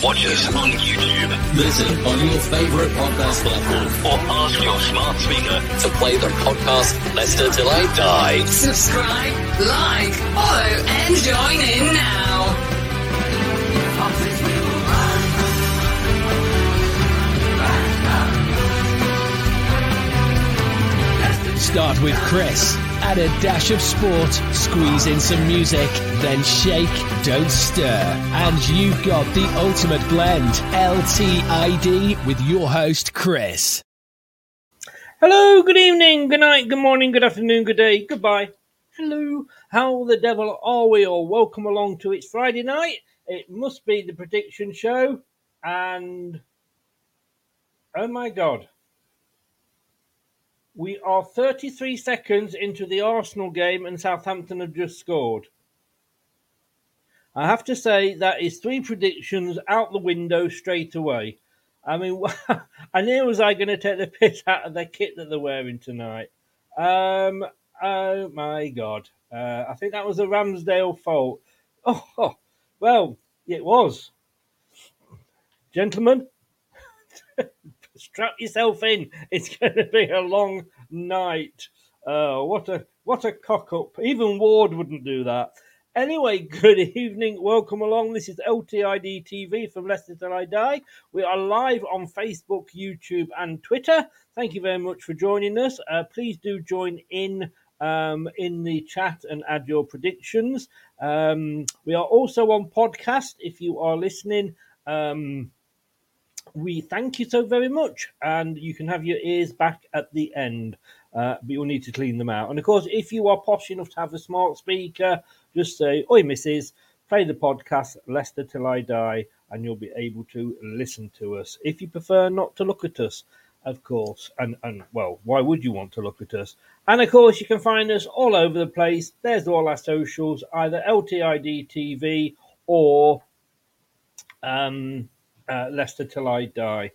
Watch us on YouTube Listen on your favorite podcast platform or ask your smart speaker. to play the podcast Leicester Till I Die. Subscribe, like, follow, and join in now. Start with Chris. Add a dash of sport, squeeze in some music, then shake, don't stir. And you've got the ultimate blend, LTID, with your host, Chris. Hello, good evening, good night, good morning, good afternoon, good day, goodbye. Hello, how the devil are we all? Welcome along to It's Friday night. It must be the prediction show. And oh my god, we are 33 seconds into the Arsenal game and Southampton have just scored. I have to say that is three predictions out the window straight away. I mean, I knew was I going to take the piss out of the kit that they're wearing tonight. Um, oh my god! Uh, I think that was a Ramsdale fault. Oh, oh, well, it was. Gentlemen, strap yourself in. It's going to be a long night. Uh, what a what a cock up! Even Ward wouldn't do that. Anyway, good evening. Welcome along. This is LTID TV from Leicester Till I Die. We are live on Facebook, YouTube, and Twitter. Thank you very much for joining us. Uh, please do join in um, in the chat and add your predictions. Um, we are also on podcast. If you are listening, um, we thank you so very much, and you can have your ears back at the end. Uh, but you'll need to clean them out. And of course, if you are posh enough to have a smart speaker, just say, Oi, missus, play the podcast Leicester Till I Die, and you'll be able to listen to us. If you prefer not to look at us, of course, and, and well, why would you want to look at us? And of course, you can find us all over the place. There's all our socials, either LTID TV or um, uh, Leicester Till I Die.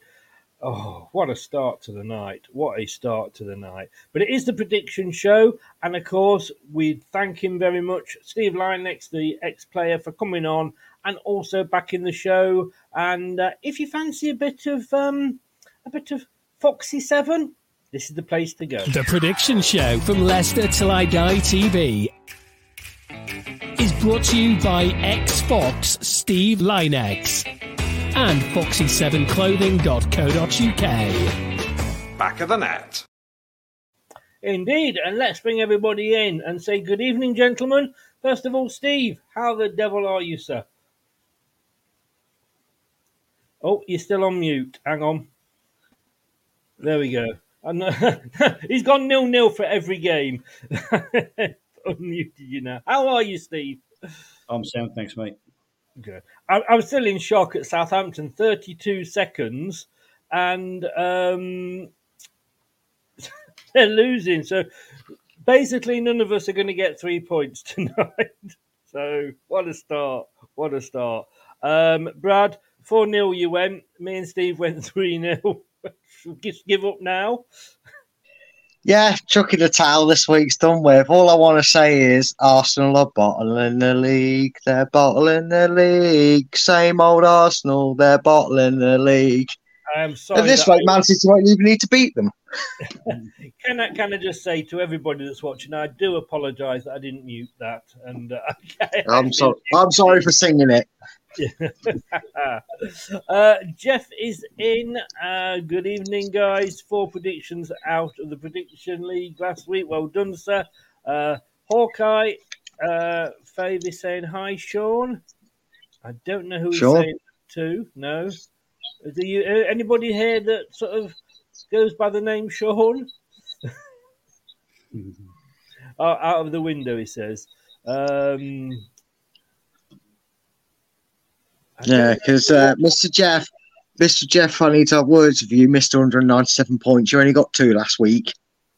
Oh, what a start to the night. What a start to the night. But it is the prediction show. And of course, we thank him very much, Steve Lynex, the ex player, for coming on and also back in the show. And uh, if you fancy a bit of um, a bit of Foxy Seven, this is the place to go. The prediction show from Leicester Till I Die TV is brought to you by ex Fox Steve Lynex and foxy7clothing.co.uk. Back of the net. Indeed, and let's bring everybody in and say good evening, gentlemen. First of all, Steve, how the devil are you, sir? Oh, you're still on mute. Hang on. There we go. And, he's gone nil nil for every game. Unmuted you now. How are you, Steve? I'm sound, thanks, mate. Okay. I, I was still in shock at Southampton, 32 seconds, and um, they're losing. So basically, none of us are going to get three points tonight. so what a start! What a start! Um, Brad, 4 0 you went. Me and Steve went 3 0. Just give up now. Yeah, chucking the towel this week's done with. All I want to say is Arsenal are bottling the league. They're bottling the league. Same old Arsenal. They're bottling the league. I'm sorry. At this rate, Man City won't even need to beat them. Can I, can I just say to everybody that's watching, I do apologise that I didn't mute that. And uh, I'm sorry. I'm sorry for singing it. Uh, Jeff is in. Uh, good evening, guys. Four predictions out of the prediction league last week. Well done, sir. Uh, Hawkeye, uh, is saying hi, Sean. I don't know who he's Sean? saying to. No. Do you uh, anybody here that sort of goes by the name Sean? oh, out of the window, he says. Um, Yeah, because uh, Mr. Jeff, Mr. Jeff, I need to have words with you. Mr. 197 points. You only got two last week.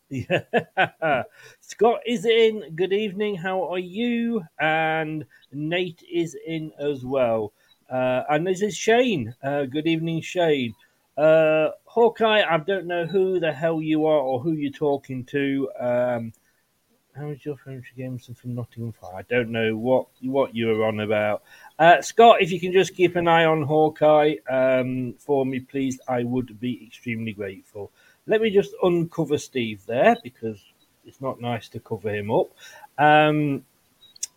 Yeah. Scott is in. Good evening. How are you? And Nate is in as well. Uh, and this is Shane. Uh, good evening, Shane. Uh, Hawkeye, I don't know who the hell you are or who you're talking to. Um, how is your French games from Nottingham Fire? I don't know what what you were on about. Uh, Scott, if you can just keep an eye on Hawkeye um, for me, please, I would be extremely grateful. Let me just uncover Steve there because it's not nice to cover him up. Um,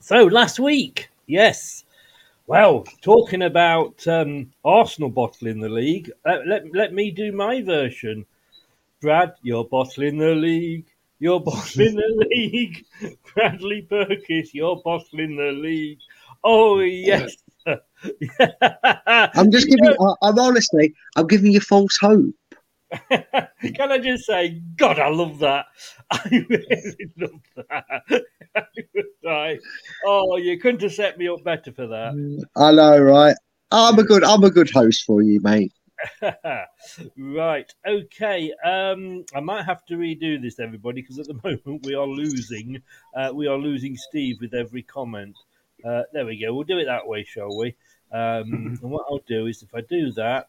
so last week, yes. Well, talking about um, Arsenal bottling the league, uh, let, let me do my version. Brad, you're bottling the league. You're bottling the league. Bradley Perkis, you're bottling the league. Oh, yes. I'm just giving. I, I'm honestly, I'm giving you false hope. Can I just say, God, I love that. I really love that. I was like, oh, you couldn't have set me up better for that. Mm, I know, right? I'm a good. I'm a good host for you, mate. right. Okay. Um, I might have to redo this, everybody, because at the moment we are losing. Uh, we are losing Steve with every comment. Uh, there we go. We'll do it that way, shall we? Um, and what I'll do is, if I do that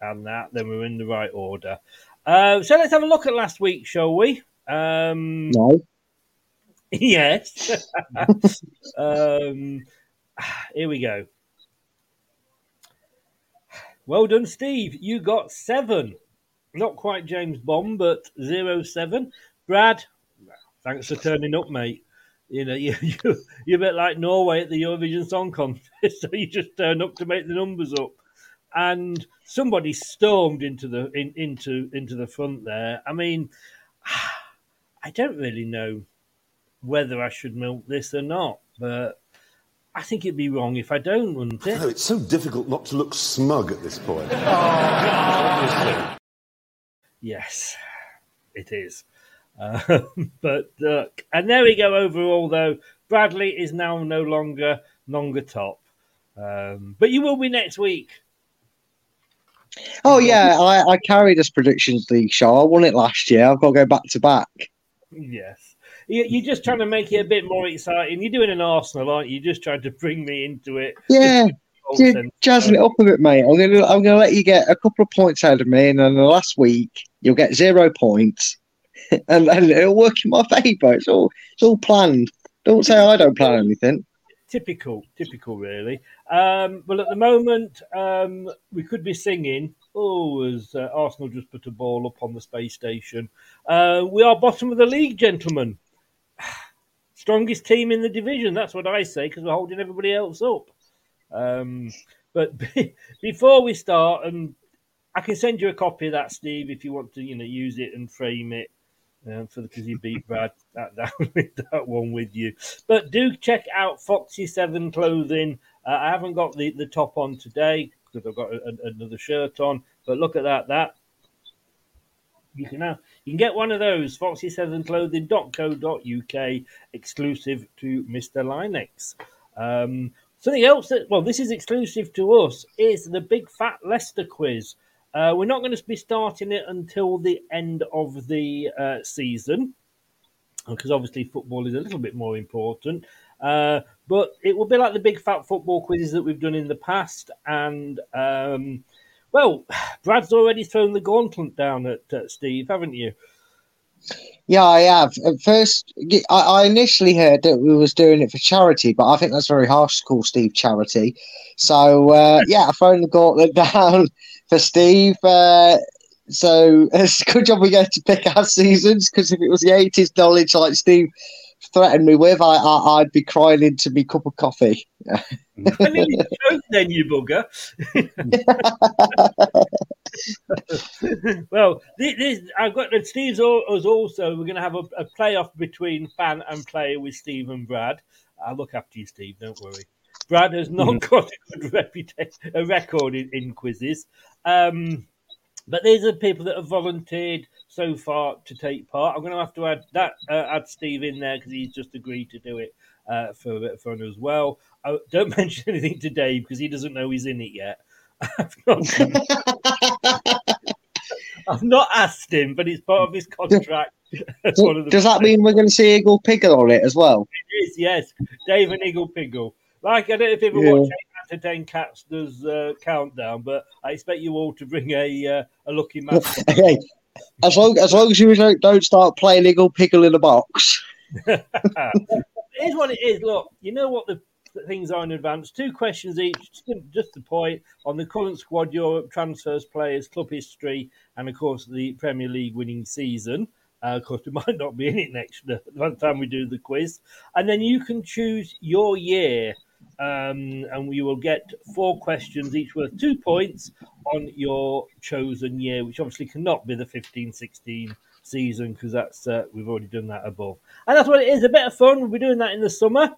and that, then we're in the right order. Uh, so let's have a look at last week, shall we? Um, No. yes. um, here we go. Well done, Steve. You got seven. Not quite James Bond, but zero seven. Brad, thanks for turning up, mate. You know, you, you, you're a bit like Norway at the Eurovision Song Contest, so you just turn up to make the numbers up. And somebody stormed into the in, into into the front there. I mean, I don't really know whether I should milk this or not, but I think it'd be wrong if I don't, wouldn't it? No, it's so difficult not to look smug at this point. Yes, it is. Uh, but uh, and there we go. Overall, though, Bradley is now no longer longer top. Um, but you will be next week. Oh yeah, I, I carried this predictions league show. I won it last year. I've got to go back to back. Yes. You- You're just trying to make it a bit more exciting. You're doing an Arsenal, aren't you? You're just trying to bring me into it. Yeah, jazzing it up a bit, mate. I'm gonna I'm gonna let you get a couple of points out of me, and then the last week you'll get zero points, and, and it'll work in my favour. It's all it's all planned. Don't say I don't plan anything. typical, typical, really. Um, well, at the moment, um, we could be singing. Oh, as uh, Arsenal just put a ball up on the space station. Uh, we are bottom of the league, gentlemen. Strongest team in the division. That's what I say because we're holding everybody else up. Um, but be, before we start, and I can send you a copy of that, Steve, if you want to, you know, use it and frame it um, for because you beat Brad that, that that one with you. But do check out Foxy Seven clothing. Uh, I haven't got the, the top on today because I've got a, a- another shirt on. But look at that. That you can you can get one of those foxy7clothing.co.uk exclusive to Mr. Lynex. Um, Something else that, well, this is exclusive to us, is the Big Fat Leicester quiz. Uh, we're not going to be starting it until the end of the uh, season because obviously football is a little bit more important. Uh, but it will be like the big fat football quizzes that we've done in the past. And, um, well, Brad's already thrown the gauntlet down at uh, Steve, haven't you? Yeah, I have. At first, I, I initially heard that we was doing it for charity, but I think that's very harsh to call Steve charity. So, uh, yeah, I've thrown the gauntlet down for Steve. Uh, so it's a good job we get to pick our seasons because if it was the 80s knowledge like Steve threatened me with, I, I, would be crying into me cup of coffee. I nearly choked then, you bugger. well, this, this, I've got that Steve's us also. We're going to have a, a playoff between fan and player with Steve and Brad. I'll look after you, Steve. Don't worry. Brad has not mm-hmm. got a good reputation, a record in, in quizzes. Um, but these are people that have volunteered so far to take part. I'm going to have to add that uh, add Steve in there because he's just agreed to do it uh, for a bit of fun as well. I, don't mention anything to Dave because he doesn't know he's in it yet. I've not, I've not asked him, but it's part of his contract. Does that mean we're going to see Eagle Piggle on it as well? It is, yes. Dave and Eagle Piggle. Like, I don't know if you ever yeah. To ten cats does uh, countdown, but I expect you all to bring a uh, a lucky match. hey, as long as long as you don't, don't start playing Eagle Pickle in the box. Here's what it is. Look, you know what the things are in advance. Two questions each, just the point on the current squad, Europe transfers, players, club history, and of course the Premier League winning season. Uh, of course, we might not be in it next the time we do the quiz, and then you can choose your year um, and you will get four questions, each worth two points on your chosen year, which obviously cannot be the 15 16 season because that's uh, we've already done that above. And that's what it is a bit of fun. We'll be doing that in the summer,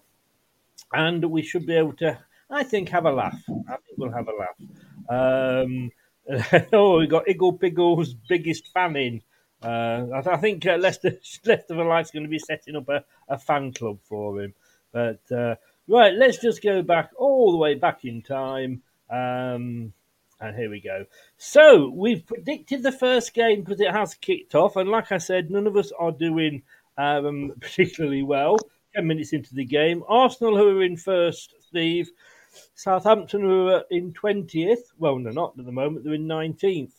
and we should be able to, I think, have a laugh. I think we'll have a laugh. Um, oh, we got Eagle Piggle's biggest fan in. Uh, I, I, think uh, Leicester, Leicester for Life's going to be setting up a, a fan club for him. But uh, Right, let's just go back all the way back in time. Um, and here we go. So we've predicted the first game because it has kicked off. And like I said, none of us are doing um, particularly well. 10 minutes into the game. Arsenal, who are in first, Steve. Southampton, who are in 20th. Well, they're not at the moment, they're in 19th.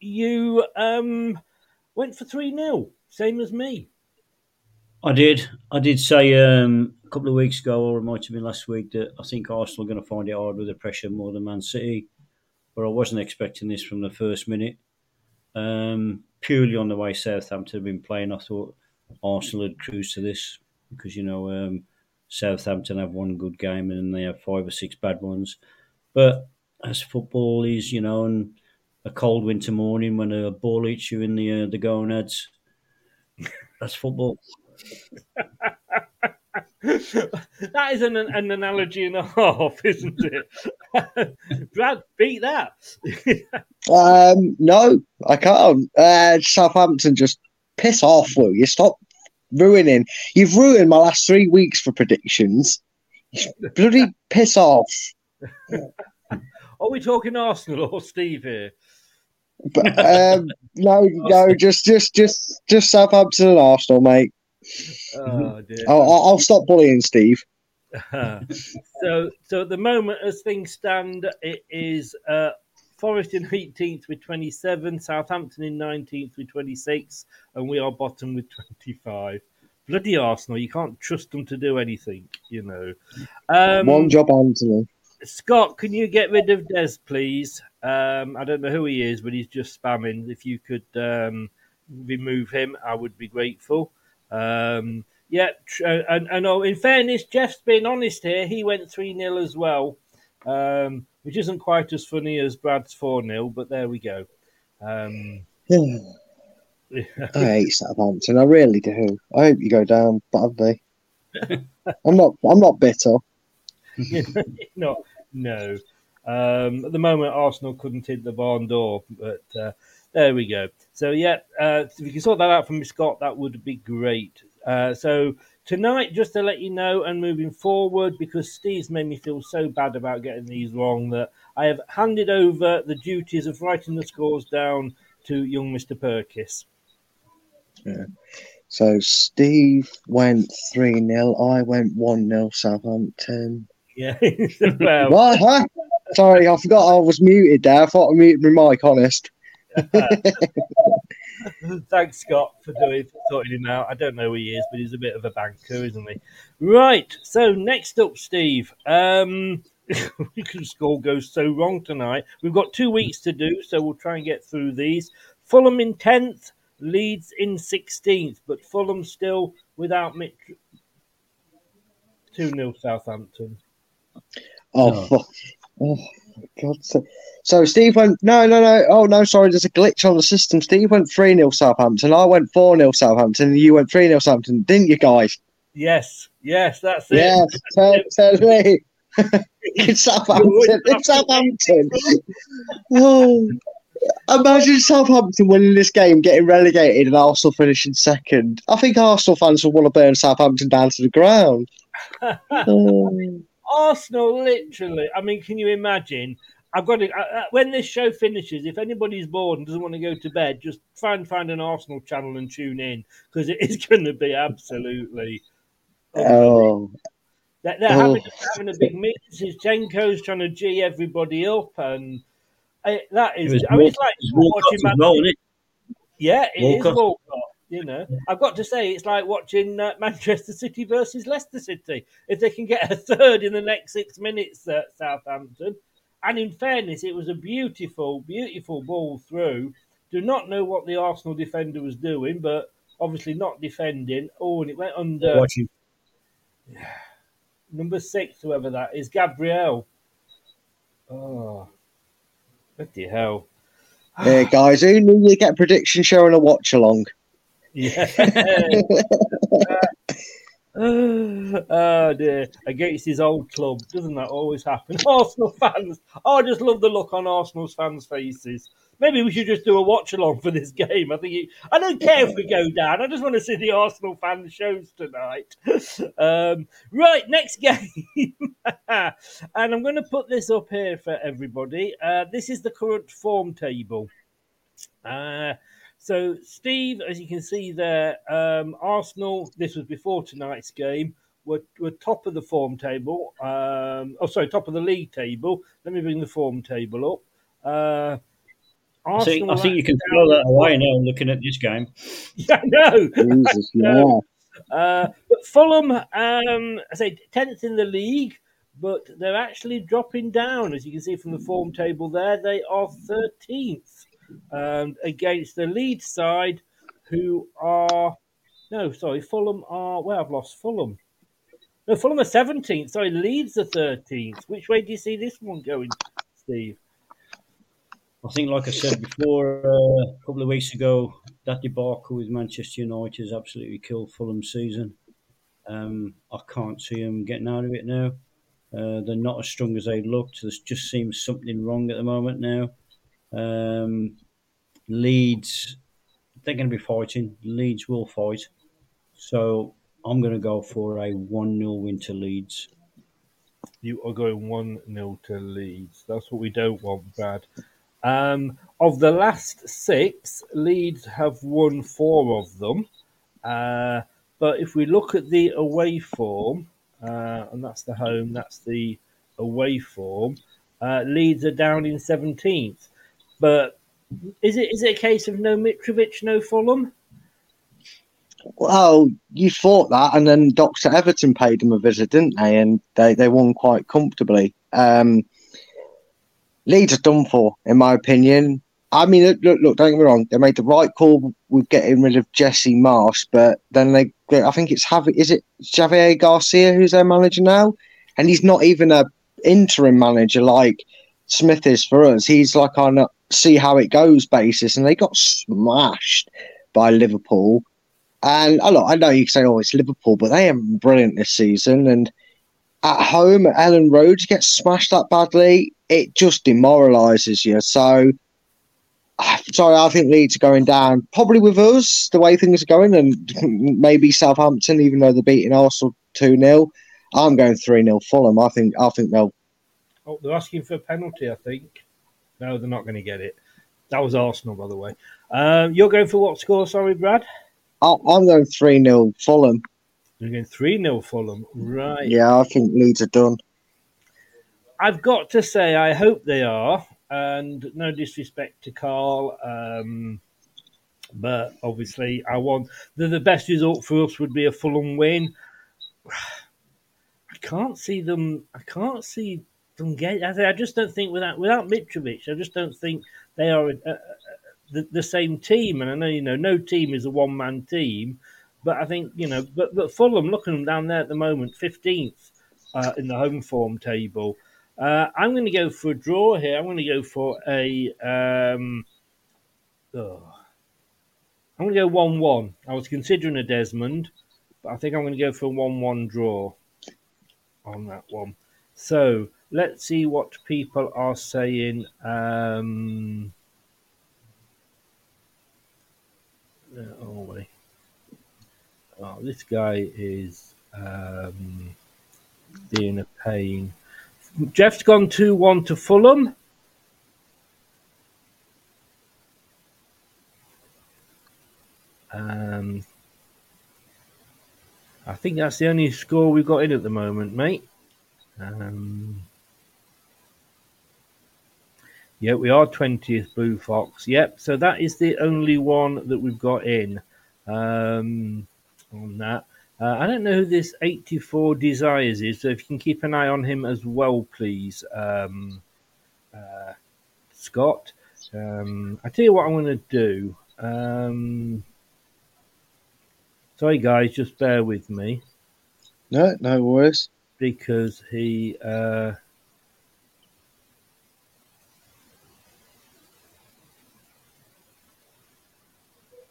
You um, went for 3 0, same as me. I did. I did say um, a couple of weeks ago, or it might have been last week, that I think Arsenal are going to find it hard with the pressure more than Man City. But I wasn't expecting this from the first minute. Um, purely on the way Southampton have been playing, I thought Arsenal had cruised to this because, you know, um, Southampton have one good game and then they have five or six bad ones. But as football is, you know, and a cold winter morning when a ball hits you in the uh, the gonads, that's football. That is an, an analogy and a half, isn't it? Brad, beat that. um, no, I can't. Uh, Southampton just piss off, will you? Stop ruining. You've ruined my last three weeks for predictions. Bloody piss off. Are we talking Arsenal or Steve here? But, um, no, no, just, just, just, just Southampton and Arsenal, mate. Oh, dear. I'll, I'll stop bullying Steve. so, so at the moment, as things stand, it is uh, Forest in 18th with 27, Southampton in 19th with 26, and we are bottom with 25. Bloody Arsenal, you can't trust them to do anything, you know. Um, One job, Anthony. Scott, can you get rid of Des, please? Um, I don't know who he is, but he's just spamming. If you could um, remove him, I would be grateful. Um, yeah, uh, and, and oh, in fairness, Jeff's been honest here. He went 3 0 as well, um, which isn't quite as funny as Brad's 4 0, but there we go. Um, I hate Southampton. I really do. I hope you go down badly. I'm not. I'm not bitter. no, no. Um, at the moment, Arsenal couldn't hit the barn door, but uh, there we go. So yeah, uh, if you can sort that out for me, Scott, that would be great. Uh, so tonight, just to let you know, and moving forward, because Steve's made me feel so bad about getting these wrong, that I have handed over the duties of writing the scores down to young Mister Perkis. Yeah. So Steve went 3 0. I went 1 0 Southampton. Yeah. well, What? Huh? Sorry, I forgot I was muted there. I thought I muted my mic, honest. Thanks, Scott, for doing for sorting him out. I don't know who he is, but he's a bit of a banker, isn't he? Right. So next up, Steve. Um, the score goes so wrong tonight. We've got two weeks to do, so we'll try and get through these. Fulham in tenth, Leeds in sixteenth, but Fulham still without Mitch. Two 0 Southampton. Oh, fuck. oh my God. So, so Steve went, no, no, no. Oh, no, sorry. There's a glitch on the system. Steve went 3 0 Southampton. I went 4 0 Southampton. And you went 3 0 Southampton, didn't you, guys? Yes, yes, that's it. Yes, tell, tell me. it's Southampton. It's Southampton. Oh, imagine Southampton winning this game, getting relegated, and Arsenal finishing second. I think Arsenal fans will want to burn Southampton down to the ground. Oh. Arsenal, literally. I mean, can you imagine? I've got to. Uh, uh, when this show finishes, if anybody's bored and doesn't want to go to bed, just try and find an Arsenal channel and tune in because it is going to be absolutely. Oh. They're, they're having, having a big meeting. Zinchenko's trying to g everybody up, and uh, that is. It I mean, it's like it watching Walcott's Man as it? Yeah, it is Walcott. Walcott. You know, I've got to say, it's like watching uh, Manchester City versus Leicester City. If they can get a third in the next six minutes at Southampton, and in fairness, it was a beautiful, beautiful ball through. Do not know what the Arsenal defender was doing, but obviously not defending. Oh, and it went under Watching. number six, whoever that is, Gabriel. Oh, what the hell? Yeah, guys, who knew you get a prediction show and a watch along? Yeah. oh dear. Against his old club. Doesn't that always happen? Arsenal fans. Oh, I just love the look on Arsenal's fans' faces. Maybe we should just do a watch along for this game. I think I don't care if we go down. I just want to see the Arsenal fan shows tonight. Um, right, next game. and I'm going to put this up here for everybody. Uh, this is the current form table. Uh, so, Steve, as you can see there, um, Arsenal, this was before tonight's game, were, were top of the form table. Um, oh, sorry, top of the league table. Let me bring the form table up. Uh, I think, I think you can are throw that away now looking at this game. Yeah, I know. Jesus, No. Uh, but Fulham, um, I say tenth in the league, but they're actually dropping down, as you can see from the form table there. They are thirteenth um, against the lead side, who are no, sorry, Fulham are. Well, I've lost Fulham. No, Fulham are seventeenth. Sorry, Leeds are thirteenth. Which way do you see this one going, Steve? I think, like I said before, uh, a couple of weeks ago, that debacle with Manchester United has absolutely killed Fulham's season. Um, I can't see them getting out of it now. Uh, they're not as strong as they looked. There just seems something wrong at the moment now. Um, Leeds, they're going to be fighting. Leeds will fight. So I'm going to go for a 1 0 win to Leeds. You are going 1 0 to Leeds. That's what we don't want, Brad. Um, of the last six, Leeds have won four of them. Uh, but if we look at the away form, uh, and that's the home, that's the away form, uh, Leeds are down in 17th. But is it is it a case of no Mitrovic, no Fulham? Well, you thought that, and then Dr. Everton paid them a visit, didn't they? And they, they won quite comfortably. Um, Leeds are done for, in my opinion. I mean, look, look, don't get me wrong. They made the right call with getting rid of Jesse Marsch, but then they, they I think it's Javi, is it Javier Garcia who's their manager now, and he's not even a interim manager like Smith is for us. He's like on a see how it goes basis, and they got smashed by Liverpool. And look, I know you say, "Oh, it's Liverpool," but they are brilliant this season. And at home at Elland Road, you get smashed that badly, it just demoralises you. So sorry, I think Leeds are going down. Probably with us, the way things are going, and maybe Southampton, even though they're beating Arsenal two 0 I'm going three 0 Fulham. I think I think they'll. Oh, they're asking for a penalty. I think. No, they're not going to get it. That was Arsenal, by the way. Um, you're going for what score? Sorry, Brad. I, I'm going three 0 Fulham. You're going three 0 Fulham, right? Yeah, I think Leeds are done. I've got to say, I hope they are, and no disrespect to Carl, um, but obviously, I want the, the best result for us would be a Fulham win. I can't see them. I can't see I, I just don't think without without Mitrovic, I just don't think they are a, a, the, the same team. And I know you know no team is a one man team, but I think you know. But but Fulham, looking them down there at the moment, fifteenth uh, in the home form table. Uh, I'm going to go for a draw here. I'm going to go for a. Um, oh, I'm going to go one-one. I was considering a Desmond, but I think I'm going to go for a one-one draw on that one. So let's see what people are saying. Um, are? Oh, this guy is um, being a pain. Jeff's gone 2 1 to Fulham. Um, I think that's the only score we've got in at the moment, mate. Um, yeah, we are 20th Blue Fox. Yep, so that is the only one that we've got in um, on that. Uh, I don't know who this 84 Desires is, so if you can keep an eye on him as well, please, um, uh, Scott. Um, I tell you what I'm going to do. Um, sorry, guys, just bear with me. No, no worries. Because he. Uh,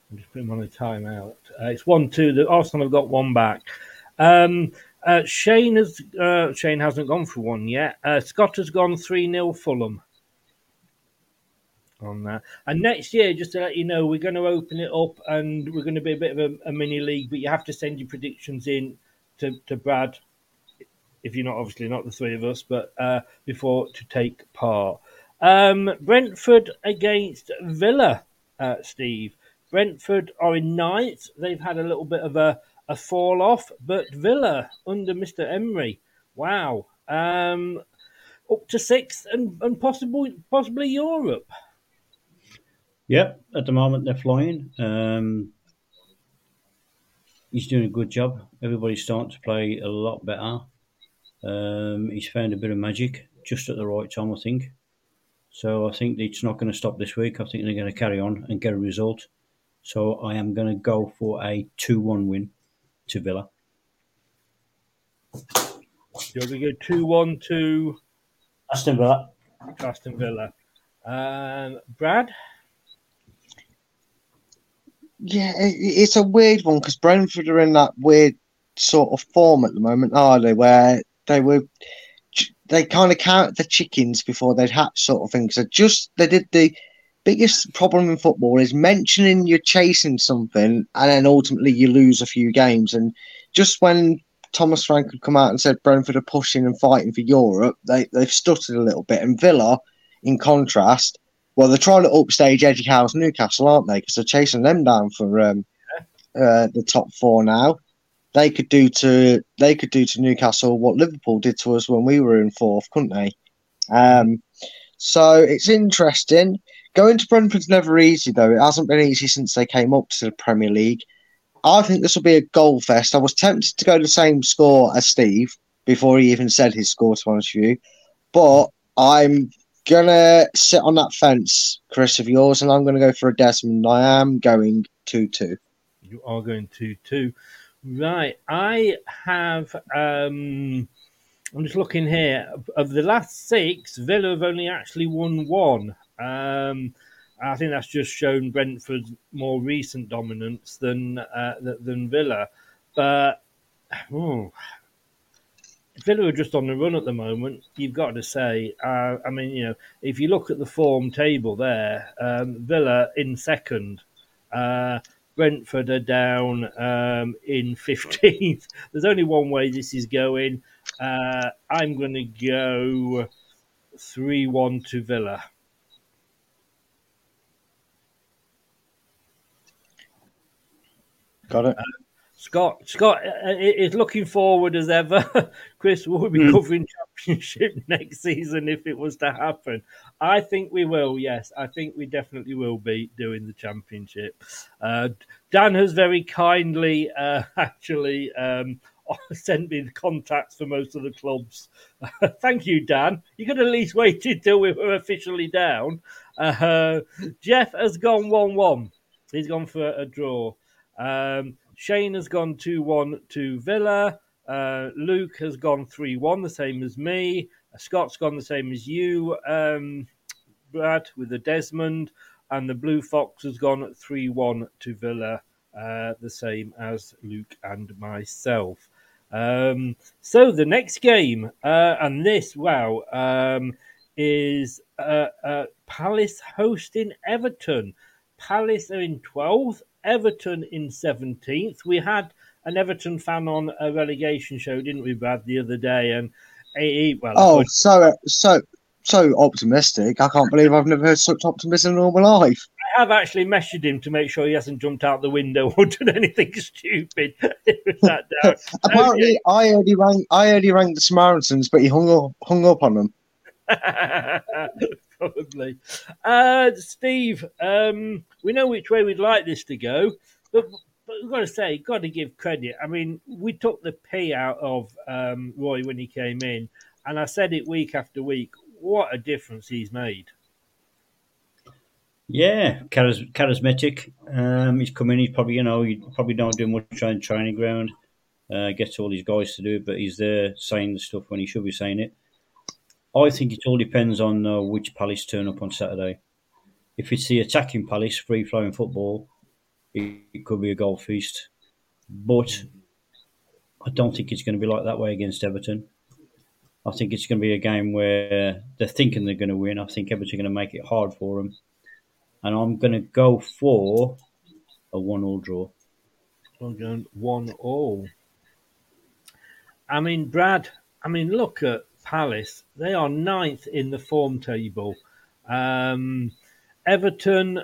I'm just putting him on a timeout. Uh, it's one two. The Arsenal have got one back. Um, uh, Shane has uh, Shane hasn't gone for one yet. Uh, Scott has gone three 0 Fulham on that. And next year, just to let you know, we're going to open it up and we're going to be a bit of a, a mini league. But you have to send your predictions in to, to Brad if you're not obviously not the three of us, but uh, before to take part. Um, Brentford against Villa, uh, Steve. Brentford are in ninth. They've had a little bit of a, a fall off, but Villa under Mr. Emery, wow, um, up to sixth and, and possibly possibly Europe. Yep, at the moment they're flying. Um, he's doing a good job. Everybody's starting to play a lot better. Um, he's found a bit of magic just at the right time, I think. So I think it's not going to stop this week. I think they're going to carry on and get a result. So I am going to go for a 2 1 win to Villa. You're going to go 2 1 to Aston Villa. Aston Villa. Um, Brad? Yeah, it, it's a weird one because Brentford are in that weird sort of form at the moment, are they? Where they were, they kind of count the chickens before they'd hatch, sort of thing. So just they did the biggest problem in football is mentioning you're chasing something and then ultimately you lose a few games. And just when Thomas Frank had come out and said Brentford are pushing and fighting for Europe, they, they've stuttered a little bit. And Villa, in contrast, well, they're trying to upstage Eddie Howe's Newcastle, aren't they? Because they're chasing them down for um, uh, the top four now. They could do to they could do to Newcastle what Liverpool did to us when we were in fourth, couldn't they? Um, so it's interesting. Going to Brentford's never easy, though. It hasn't been easy since they came up to the Premier League. I think this will be a goal fest. I was tempted to go the same score as Steve before he even said his score, to be honest with you. But I'm going to sit on that fence, Chris, of yours, and I'm going to go for a Desmond. I am going 2 2. You are going 2 2. Right. I have. Um, I'm just looking here. Of the last six, Villa have only actually won one. Um, I think that's just shown Brentford's more recent dominance than uh, than Villa. But oh, Villa are just on the run at the moment. You've got to say, uh, I mean, you know, if you look at the form table there, um, Villa in second, uh, Brentford are down um, in 15th. There's only one way this is going. Uh, I'm going to go 3 1 to Villa. Got it. Scott, Scott uh, is looking forward as ever. Chris will be Mm. covering championship next season if it was to happen. I think we will. Yes, I think we definitely will be doing the championship. Uh, Dan has very kindly, uh, actually, um, sent me the contacts for most of the clubs. Thank you, Dan. You could at least wait until we were officially down. Uh, Jeff has gone one-one. He's gone for a draw. Um, Shane has gone 2 1 to Villa. Uh, Luke has gone 3 1, the same as me. Uh, Scott's gone the same as you, um, Brad, with the Desmond. And the Blue Fox has gone 3 1 to Villa, uh, the same as Luke and myself. Um, so the next game, uh, and this, wow, um, is uh, uh, Palace hosting Everton. Palace are in 12th, Everton in 17th. We had an Everton fan on a relegation show, didn't we, Brad, the other day? And he, well, Oh, so so so optimistic. I can't believe I've never heard such optimism in all my life. I have actually messaged him to make sure he hasn't jumped out the window or done anything stupid. Apparently, I already rang. I already rang the Samaritans, but he hung up hung up on them. Probably. Uh, Steve, um, we know which way we'd like this to go, but, but we've got to say, got to give credit. I mean, we took the pay out of um, Roy when he came in, and I said it week after week. What a difference he's made. Yeah, charis- charismatic. Um, he's come in. He's probably, you know, he probably don't do much on training ground. Uh, gets all these guys to do it, but he's there saying the stuff when he should be saying it. I think it all depends on uh, which Palace turn up on Saturday. If it's the attacking Palace, free flowing football, it, it could be a goal feast. But I don't think it's going to be like that way against Everton. I think it's going to be a game where they're thinking they're going to win. I think Everton are going to make it hard for them. And I'm going to go for a one-all draw. I'm going one all. I mean, Brad. I mean, look at Palace. They are ninth in the form table. Um, Everton,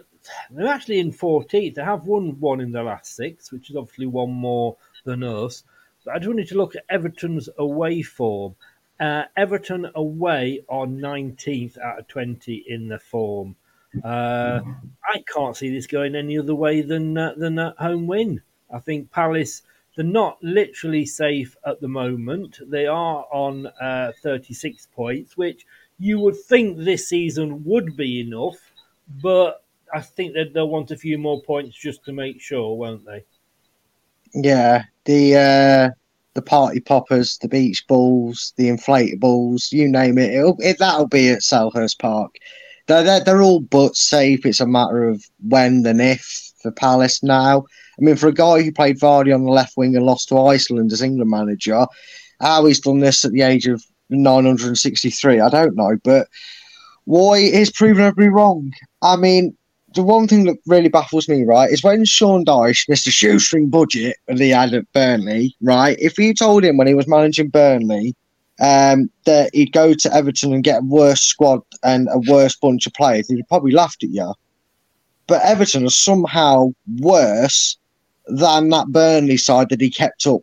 they're actually in 14th. They have won one in their last six, which is obviously one more than us. But I just need to look at Everton's away form. Uh, Everton away are 19th out of 20 in the form. Uh, I can't see this going any other way than uh, than a home win. I think Palace they're not literally safe at the moment. They are on uh, 36 points, which you would think this season would be enough, but I think that they'll want a few more points just to make sure, won't they? Yeah, the uh, the party poppers, the beach balls, the inflatables, you name it. It'll, it that'll be at Selhurst Park. They're, they're, they're all but safe. It's a matter of when than if for Palace now. I mean, for a guy who played Vardy on the left wing and lost to Iceland as England manager, how he's done this at the age of 963, I don't know. But why is proven everybody wrong. I mean, the one thing that really baffles me, right, is when Sean Dyche Mr. shoestring budget that he had at Burnley, right? If you told him when he was managing Burnley um, that he'd go to Everton and get a worse squad and a worse bunch of players, he'd probably laughed at you. But Everton are somehow worse than that Burnley side that he kept up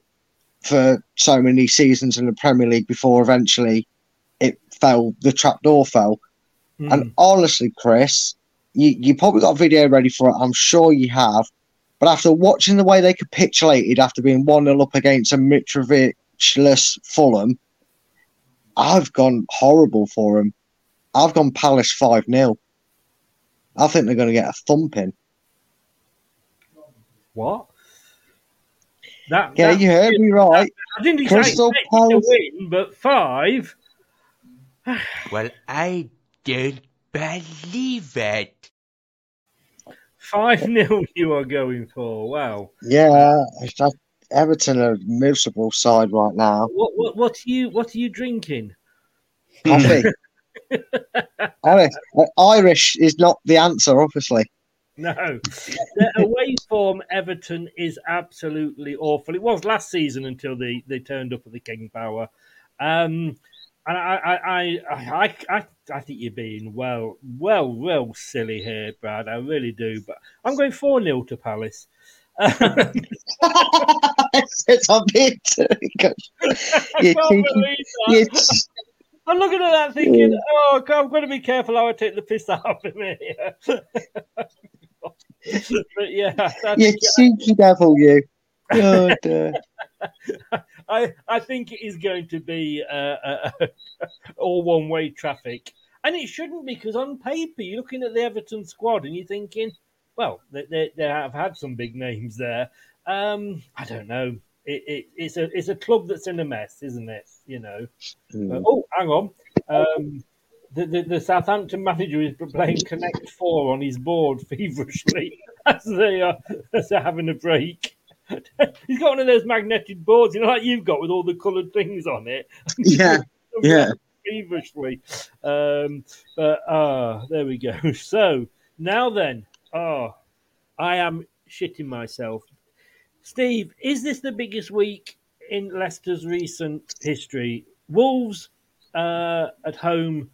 for so many seasons in the Premier League before eventually it fell, the trapdoor fell. Hmm. And honestly, Chris, you, you probably got a video ready for it. I'm sure you have. But after watching the way they capitulated after being 1 0 up against a Mitrovic-less Fulham, I've gone horrible for them. I've gone Palace 5 0. I think they're going to get a thumping. What? That, Yeah, that- you heard me right. I didn't Crystal expect it Palace. to win, but five. Well, I don't believe it. 5 0 you are going for. Wow. Yeah, it's just- Everton are a miserable side right now. What what what are you what are you drinking? Coffee. Honest, uh, Irish is not the answer, obviously. No, the away form Everton is absolutely awful. It was last season until they, they turned up at the King Power. Um, and I, I, I, I, I, I think you're being well, well, well silly here, Brad. I really do. But I'm going 4 0 to Palace. it's a bit. I'm looking at that thinking, oh, God, I'm going to be careful how I take the piss out of him here. but yeah, that's, you cheeky devil, you. Dear. I I think it is going to be uh, uh, all one way traffic, and it shouldn't be because on paper you're looking at the Everton squad and you're thinking, well, they they, they have had some big names there. Um, I don't know. It, it, it's a it's a club that's in a mess, isn't it? You know. Mm. Uh, oh, hang on. Um, the, the, the Southampton manager is playing Connect Four on his board feverishly as they are as they're having a break. He's got one of those magnetic boards, you know, like you've got with all the coloured things on it. Yeah, yeah. Feverishly. Um, but ah, there we go. So now then, oh, I am shitting myself. Steve, is this the biggest week in Leicester's recent history? Wolves uh, at home,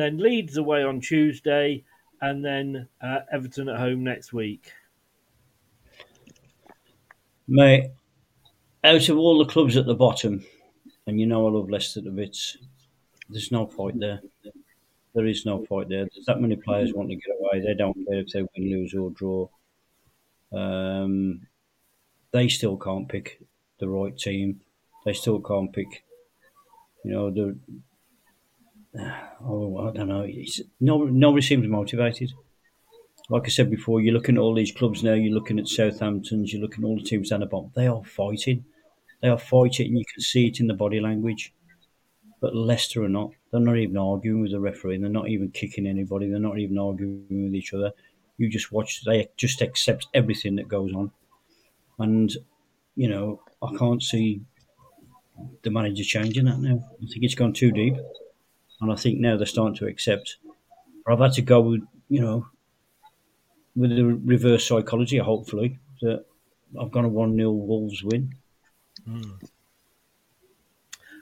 then Leeds away on Tuesday, and then uh, Everton at home next week. Mate, out of all the clubs at the bottom, and you know I love Leicester to bits, there's no fight there. There is no fight there. There's that many players want to get away. They don't care if they win, lose, or draw. Um, they still can't pick the right team. They still can't pick, you know, the. Oh, I don't know. It's, no, nobody seems motivated. Like I said before, you're looking at all these clubs now. You're looking at Southampton's. You're looking at all the teams down the bottom. They are fighting. They are fighting, you can see it in the body language. But Leicester are not. They're not even arguing with the referee. They're not even kicking anybody. They're not even arguing with each other. You just watch. They just accept everything that goes on, and you know I can't see the manager changing that now. I think it's gone too deep, and I think now they're starting to accept. But I've had to go with you know with the reverse psychology. Hopefully that I've got a one 0 Wolves win. Mm.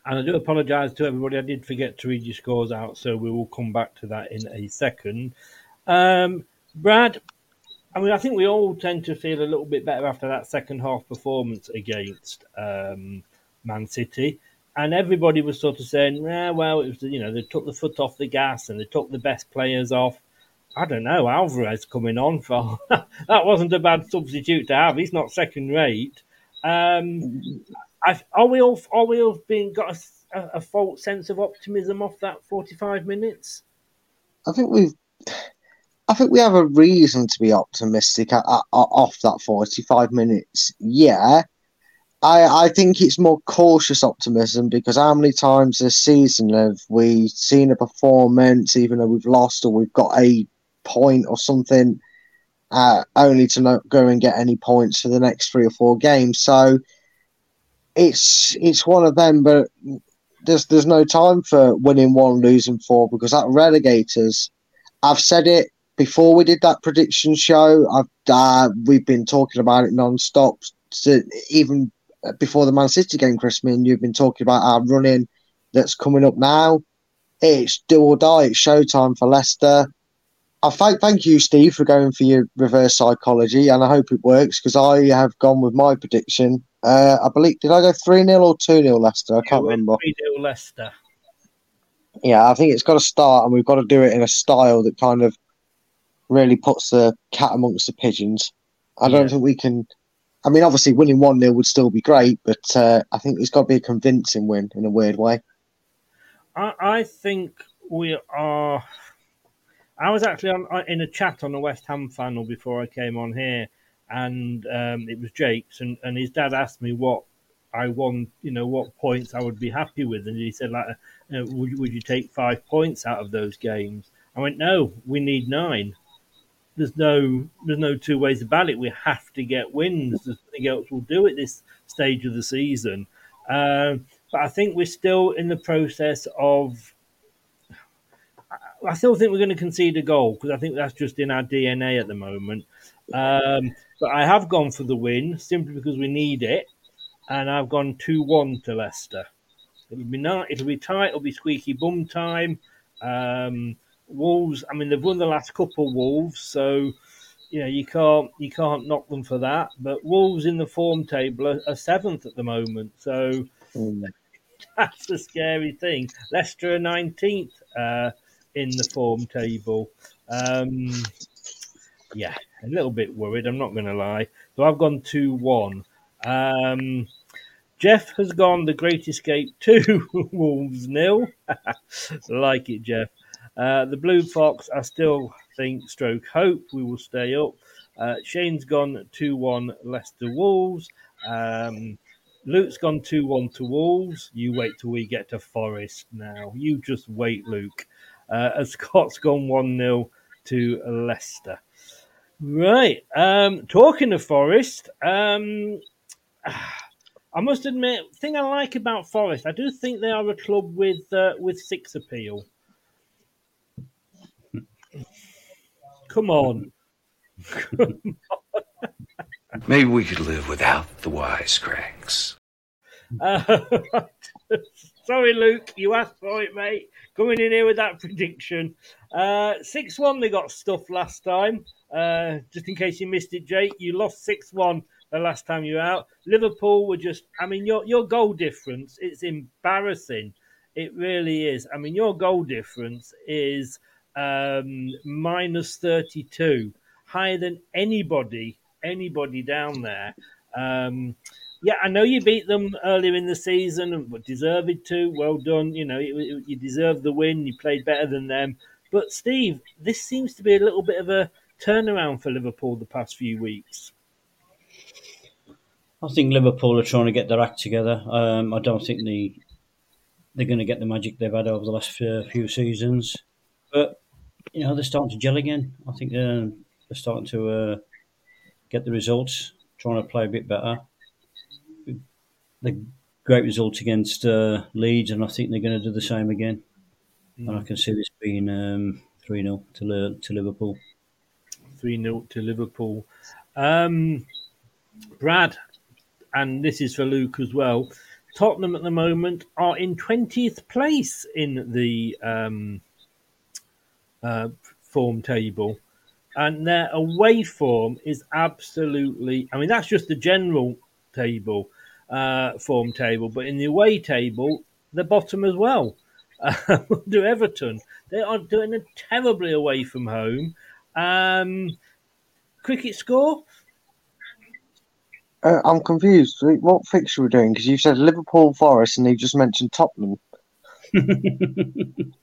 And I do apologise to everybody. I did forget to read your scores out, so we will come back to that in a second. Um, Brad, I mean, I think we all tend to feel a little bit better after that second half performance against um, Man City. And everybody was sort of saying, yeah, well, it was, you know, they took the foot off the gas and they took the best players off. I don't know, Alvarez coming on for that wasn't a bad substitute to have. He's not second rate. Um, I, are we all are we all being got a, a, false sense of optimism off that forty five minutes? I think we've. I think we have a reason to be optimistic at, at, off that forty-five minutes. Yeah, I I think it's more cautious optimism because how many times this season have we seen a performance, even though we've lost or we've got a point or something, uh, only to not go and get any points for the next three or four games. So it's it's one of them, but there's there's no time for winning one, losing four because that relegators. I've said it before we did that prediction show. I've uh, we've been talking about it non-stop. Even before the Man City game, Chris, me and you've been talking about our running that's coming up now. It's do or die. It's showtime for Leicester. I thank thank you, Steve, for going for your reverse psychology, and I hope it works because I have gone with my prediction uh, I believe did I go three 0 or two 0 Leicester? I can't remember. Three 0 Leicester. Yeah, I think it's got to start, and we've got to do it in a style that kind of really puts the cat amongst the pigeons. I don't yeah. think we can. I mean, obviously, winning one 0 would still be great, but uh, I think it's got to be a convincing win in a weird way. I, I think we are. I was actually on, in a chat on the West Ham final before I came on here, and um, it was Jake's, and, and his dad asked me what I won, you know, what points I would be happy with, and he said, like, uh, would would you take five points out of those games? I went, no, we need nine. There's no there's no two ways about it. We have to get wins. There's nothing else we'll do at this stage of the season. Um, but I think we're still in the process of. I still think we're going to concede a goal because I think that's just in our DNA at the moment. Um, but I have gone for the win simply because we need it, and I've gone two one to Leicester. It'll be not, it'll be tight. It'll be squeaky bum time. Um, Wolves. I mean, they've won the last couple. Of wolves, so you know you can't you can't knock them for that. But Wolves in the form table are, are seventh at the moment, so that's a scary thing. Leicester are nineteenth uh, in the form table. Um, yeah, a little bit worried. I'm not going to lie. So I've gone two one. Um, Jeff has gone the Great Escape two, Wolves nil. like it, Jeff. Uh, the Blue Fox, I still think, stroke hope, we will stay up. Uh, Shane's gone 2 1 Leicester Wolves. Um, Luke's gone 2 1 to Wolves. You wait till we get to Forest now. You just wait, Luke. Uh, Scott's gone 1 0 to Leicester. Right. Um, talking of Forest, um, I must admit, thing I like about Forest, I do think they are a club with uh, with six appeal. Come on. Maybe we could live without the wisecracks. Uh, sorry, Luke, you asked for it, mate. Coming in here with that prediction. Uh, 6 1, they got stuffed last time. Uh, just in case you missed it, Jake, you lost 6 1 the last time you were out. Liverpool were just, I mean, your, your goal difference, it's embarrassing. It really is. I mean, your goal difference is um, minus 32, higher than anybody, anybody down there. Um, yeah, I know you beat them earlier in the season, but deserved to. Well done. You know, you, you deserved the win. You played better than them. But Steve, this seems to be a little bit of a turnaround for Liverpool the past few weeks. I think Liverpool are trying to get their act together. Um, I don't think they they're going to get the magic they've had over the last few, few seasons, but you know they're starting to gel again. I think they're, they're starting to uh, get the results, trying to play a bit better. The great result against uh, Leeds, and I think they're going to do the same again. Mm. And I can see this being um, three 0 to to Liverpool. Three 0 to Liverpool. Um, Brad, and this is for Luke as well. Tottenham at the moment are in 20th place in the um, uh, form table, and their away form is absolutely. I mean, that's just the general table uh, form table, but in the away table, the bottom as well. Uh, do Everton? They are doing it terribly away from home. Um, cricket score uh, I'm confused. What fixture we're doing? Because you said Liverpool, Forest, and you just mentioned Tottenham.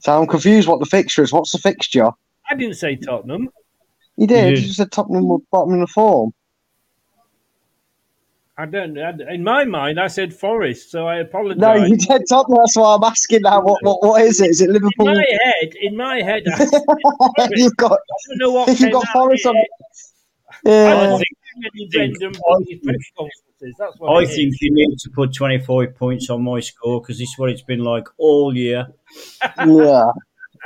so I'm confused. What the fixture is? What's the fixture? I didn't say Tottenham. You did. You, you said Tottenham were bottom in the form. I don't. In my mind, I said Forest, so I apologise. No, you said Tottenham. That's why I'm asking now. What, what, what is it? Is it Liverpool? In my head, in my head, you've got. I don't know what. If you've got Forest on. Yeah. I think, I think you need to put 25 points on my score because this is what it's been like all year. yeah.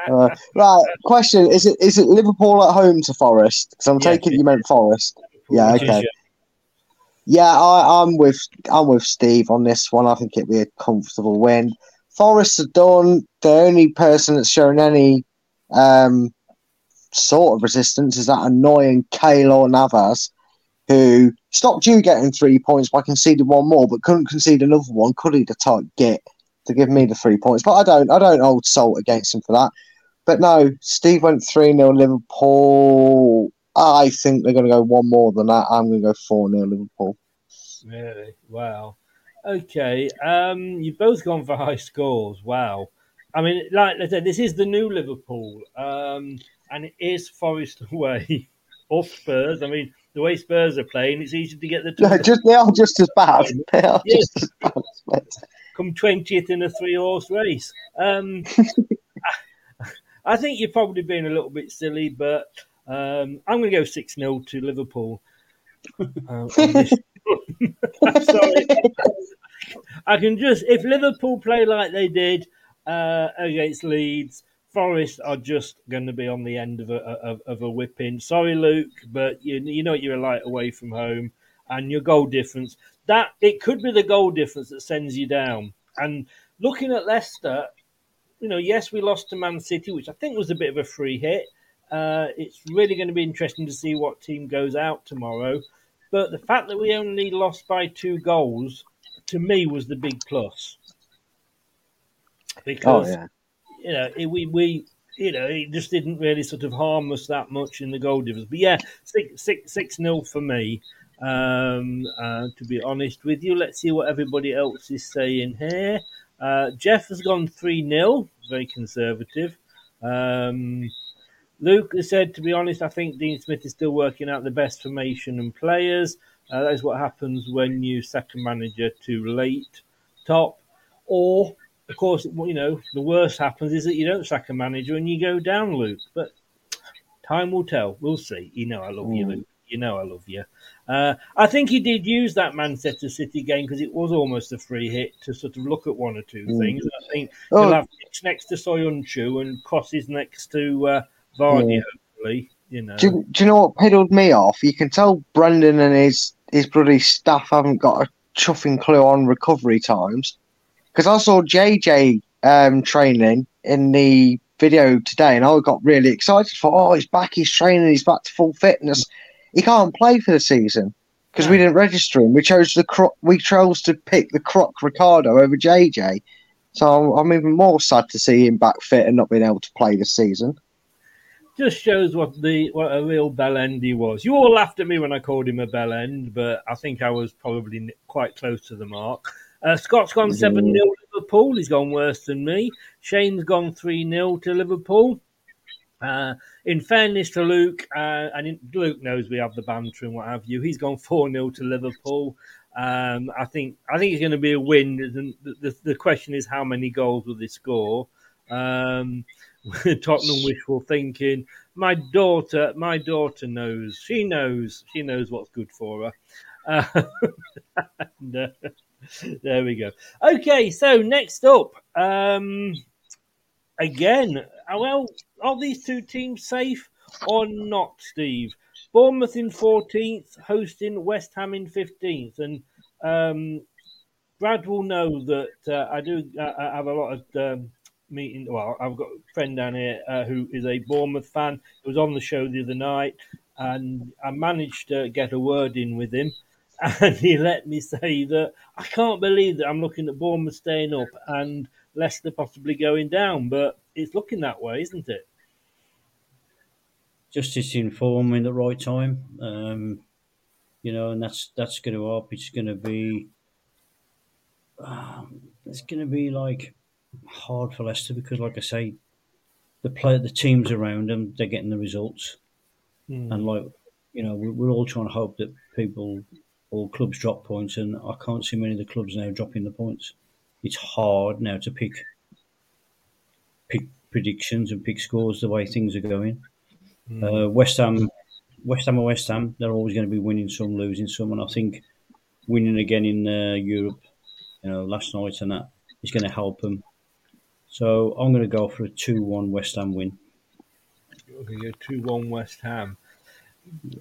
Uh, right. Question: Is it is it Liverpool at home to Forest? Because I'm yeah, taking you meant Forest. Yeah. Okay. Yeah, I, I'm with I'm with Steve on this one. I think it'd be a comfortable win. Forest are done. The only person that's shown any um, sort of resistance is that annoying Keylor Navas, who stopped you getting three points by conceding one more, but couldn't concede another one. Could he type get to give me the three points? But I don't. I don't hold salt against him for that. But no, Steve went three 0 Liverpool. I think they're going to go one more than that. I'm going to go four 0 Liverpool. Really? Wow. Okay. Um, you've both gone for high scores. Wow. I mean, like I said, this is the new Liverpool, um, and it is Forest away or Spurs. I mean, the way Spurs are playing, it's easy to get the. No, just they are just as bad. They are yes. just as bad. Come twentieth in a three-horse race. Um, I think you're probably being a little bit silly, but um, I'm going to go 6 0 to Liverpool. Uh, sorry. I can just, if Liverpool play like they did uh, against Leeds, Forest are just going to be on the end of a, of, of a whipping. Sorry, Luke, but you, you know you're a light away from home and your goal difference. That it could be the goal difference that sends you down. And looking at Leicester, you know, yes, we lost to Man City, which I think was a bit of a free hit. Uh, it's really going to be interesting to see what team goes out tomorrow. But the fact that we only lost by two goals, to me, was the big plus. Because, Oh, yeah. You know, it, we, we, you know, it just didn't really sort of harm us that much in the goal difference. But yeah, six, six, six nil for me. Um, uh, to be honest with you, let's see what everybody else is saying here. Uh, Jeff has gone 3 0, very conservative. Um, Luke has said, to be honest, I think Dean Smith is still working out the best formation and players. Uh, that is what happens when you a manager too late, top. Or, of course, you know, the worst happens is that you don't sack a manager and you go down, Luke. But time will tell. We'll see. You know, I love you, Mm. Luke. You know, I love you. Uh, I think he did use that Manchester City game because it was almost a free hit to sort of look at one or two Mm. things. I think Oh. he'll have pitch next to Soyuncu and crosses next to uh, Vardy, Yeah. hopefully. You know. Do, you- do you know what piddled me off? You can tell Brendan and his his bloody staff haven't got a chuffing clue on recovery times. Because I saw JJ um, training in the video today, and I got really excited for. Oh, he's back! He's training. He's back to full fitness. He can't play for the season because we didn't register him. We chose the cro- we chose to pick the Croc Ricardo over JJ. So I'm, even more sad to see him back fit and not being able to play this season. just shows what the what a real bell end he was. You all laughed at me when I called him a bell end, but I think I was probably quite close to the mark. Uh, Scott's gone 7 0 Liverpool. He's gone worse than me. Shane's gone 3 0 to Liverpool. Uh, in fairness to Luke, uh, and in, Luke knows we have the banter and what have you. He's gone four 0 to Liverpool. Um, I think I think it's going to be a win. The, the, the question is how many goals will they score? Um, Tottenham wishful thinking. My daughter, my daughter knows. She knows. She knows what's good for her. Uh, and, uh, there we go. Okay, so next up, um, again, uh, well, are these two teams safe or not, Steve? Bournemouth in 14th, hosting West Ham in 15th. And um, Brad will know that uh, I do uh, I have a lot of um, meeting. Well, I've got a friend down here uh, who is a Bournemouth fan. He was on the show the other night, and I managed to get a word in with him. And he let me say that I can't believe that I'm looking at Bournemouth staying up and Leicester possibly going down, but it's looking that way, isn't it? justice in form in the right time. Um, you know, and that's that's going to help. It's going to be um, it's going to be like hard for Leicester because, like I say, the play the teams around them they're getting the results, Hmm. and like you know, we're, we're all trying to hope that people all clubs drop points, and I can't see many of the clubs now dropping the points. It's hard now to pick pick predictions and pick scores the way things are going. Hmm. Uh, West Ham, West Ham or West Ham, they're always going to be winning some, losing some, and I think winning again in uh, Europe, you know, last night and that is going to help them. So I'm going to go for a two-one West Ham win. Okay, go two one West Ham.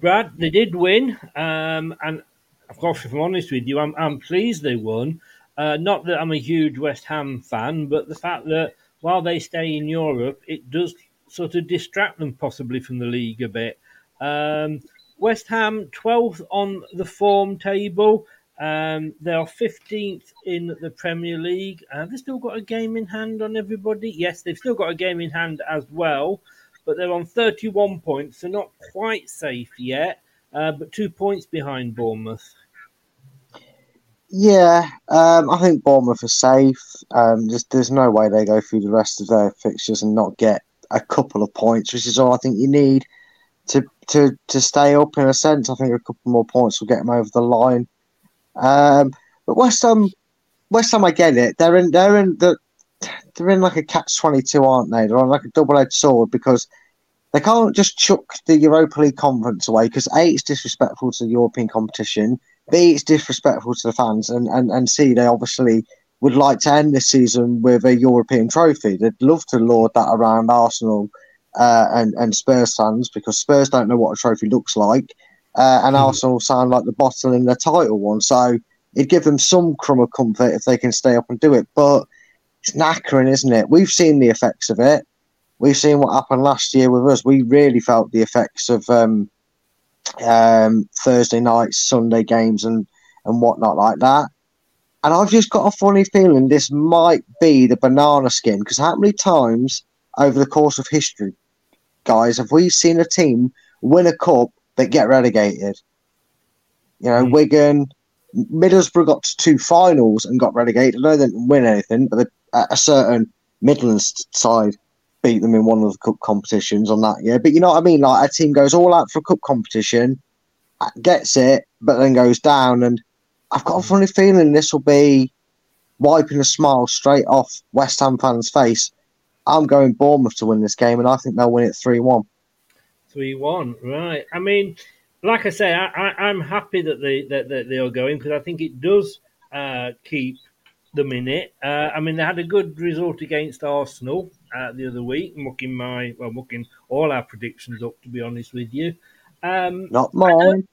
Brad, they did win, um, and of course, if I'm honest with you, I'm, I'm pleased they won. Uh, not that I'm a huge West Ham fan, but the fact that while they stay in Europe, it does sort of distract them possibly from the league a bit. Um, West Ham 12th on the form table. Um, they are 15th in the Premier League. Uh, they've still got a game in hand on everybody. Yes, they've still got a game in hand as well, but they're on 31 points, so not quite safe yet, uh, but two points behind Bournemouth. Yeah, um, I think Bournemouth are safe. Um, there's, there's no way they go through the rest of their fixtures and not get a couple of points, which is all I think you need to to to stay up. In a sense, I think a couple more points will get them over the line. Um, but West Ham, West Ham, I get it. They're in they're in the they're in like a catch twenty two, aren't they? They're on like a double edged sword because they can't just chuck the Europa League conference away because a it's disrespectful to the European competition, b it's disrespectful to the fans, and and and c they obviously would like to end this season with a European trophy. They'd love to lord that around Arsenal uh, and and Spurs fans because Spurs don't know what a trophy looks like, uh, and Arsenal sound like the bottle in the title one. So it'd give them some crumb of comfort if they can stay up and do it. But it's knackering, isn't it? We've seen the effects of it. We've seen what happened last year with us. We really felt the effects of um, um, Thursday nights, Sunday games, and and whatnot like that. And I've just got a funny feeling this might be the banana skin because how many times over the course of history, guys, have we seen a team win a cup that get relegated? You know, Wigan, Middlesbrough got to two finals and got relegated. I know they didn't win anything, but the, a certain Midlands side beat them in one of the cup competitions on that year. But you know what I mean? Like a team goes all out for a cup competition, gets it, but then goes down. And I've got a funny feeling this will be wiping a smile straight off West Ham fans' face. I'm going Bournemouth to win this game, and I think they'll win it 3 1. Three one, right? I mean, like I say, I, I'm happy that they that, that they are going because I think it does uh, keep them in it. Uh, I mean, they had a good result against Arsenal uh, the other week, mucking my well, mucking all our predictions up. To be honest with you, um, Not mine.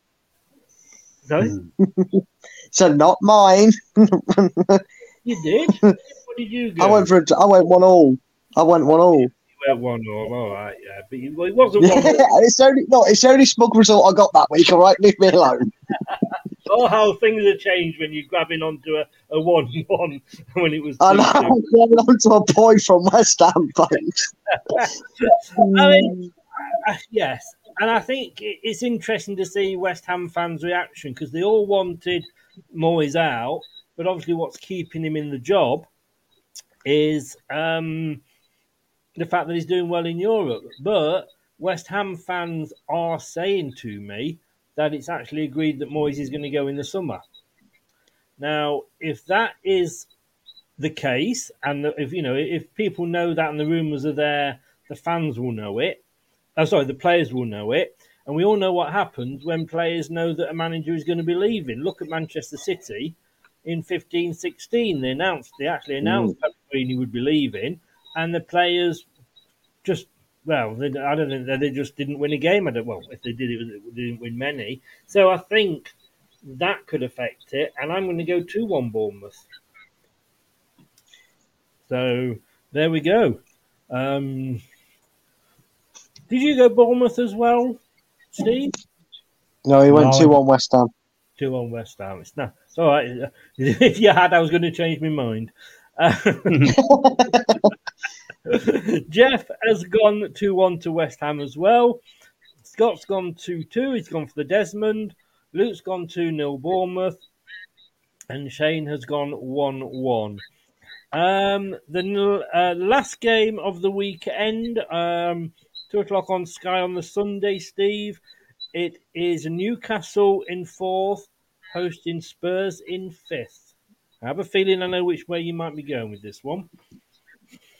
sorry, So not mine. you did. what did you go? I went for a, I went one all. I went one all. You went one all, all right, yeah, but you, well, it wasn't Yeah, one. all. it's only no, it's only smug result I got that week. All right, leave me alone. Oh, how things have changed when you're grabbing onto a, a one-one when it was. I know 2-2. I'm going on to a point from West Ham. I mean, yes, and I think it's interesting to see West Ham fans' reaction because they all wanted Moyes out, but obviously, what's keeping him in the job is um, the fact that he's doing well in Europe. But West Ham fans are saying to me that it's actually agreed that Moyes is going to go in the summer. Now, if that is the case, and if you know, if people know that and the rumours are there, the fans will know it. Oh, sorry, the players will know it, and we all know what happens when players know that a manager is going to be leaving. Look at Manchester City in 15-16. They announced, they actually announced mm. Pellegrini would be leaving, and the players just well, they, I don't think they, they just didn't win a game. I don't. Well, if they did, it was- they didn't win many. So I think that could affect it, and I'm going to go two one Bournemouth. So there we go. Um, did you go Bournemouth as well, Steve? No, he went No. two on West Ham. Two on West Ham. It's not. It's all right. If you had, I was going to change my mind. Jeff has gone 2 1 to West Ham as well. Scott's gone 2 2. He's gone for the Desmond. Luke's gone 2 0 Bournemouth. And Shane has gone 1 1. Um, the uh, last game of the weekend, um, 2 o'clock on Sky on the Sunday, Steve. It is Newcastle in fourth, hosting Spurs in fifth. I have a feeling I know which way you might be going with this one.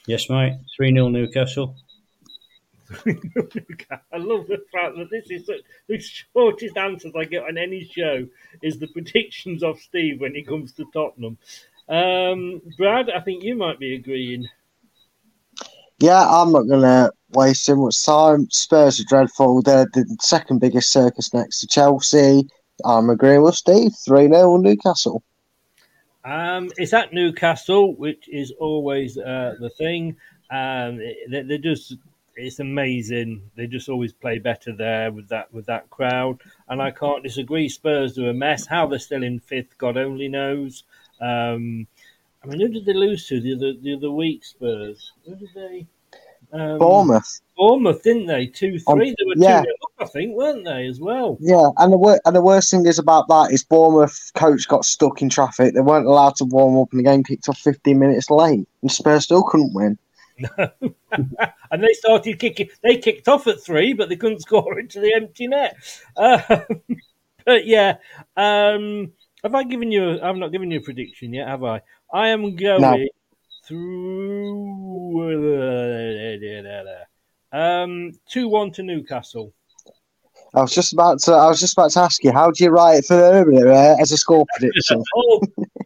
Yes, mate. 3 0 Newcastle. I love the fact that this is the, the shortest answers I get on any show is the predictions of Steve when it comes to Tottenham. Um, Brad, I think you might be agreeing. Yeah, I'm not going to waste too much time. Spurs are dreadful. They're the second biggest circus next to Chelsea. I'm agreeing with Steve. 3 0 Newcastle. Um, it's at Newcastle, which is always uh, the thing. Um, they, they just it's amazing. They just always play better there with that with that crowd, and I can't disagree. Spurs are a mess. How they're still in fifth, God only knows. Um, I mean, who did they lose to the other the other week? Spurs. Who did they? Um, Bournemouth. Bournemouth, didn't they? Two Um, three. they were yeah. two up, I think, weren't they as well? Yeah, and the wor- and the worst thing is about that is Bournemouth coach got stuck in traffic. They weren't allowed to warm up, and the game kicked off 15 minutes late, and Spurs still couldn't win. and they started kicking. They kicked off at three, but they couldn't score into the empty net. Uh, but yeah, um, have I given you? A, I've not given you a prediction yet, have I? I am going No. Through. Um, two one to Newcastle. I was just about to. I was just about to ask you, how do you write it for earlier uh, as a score prediction? oh,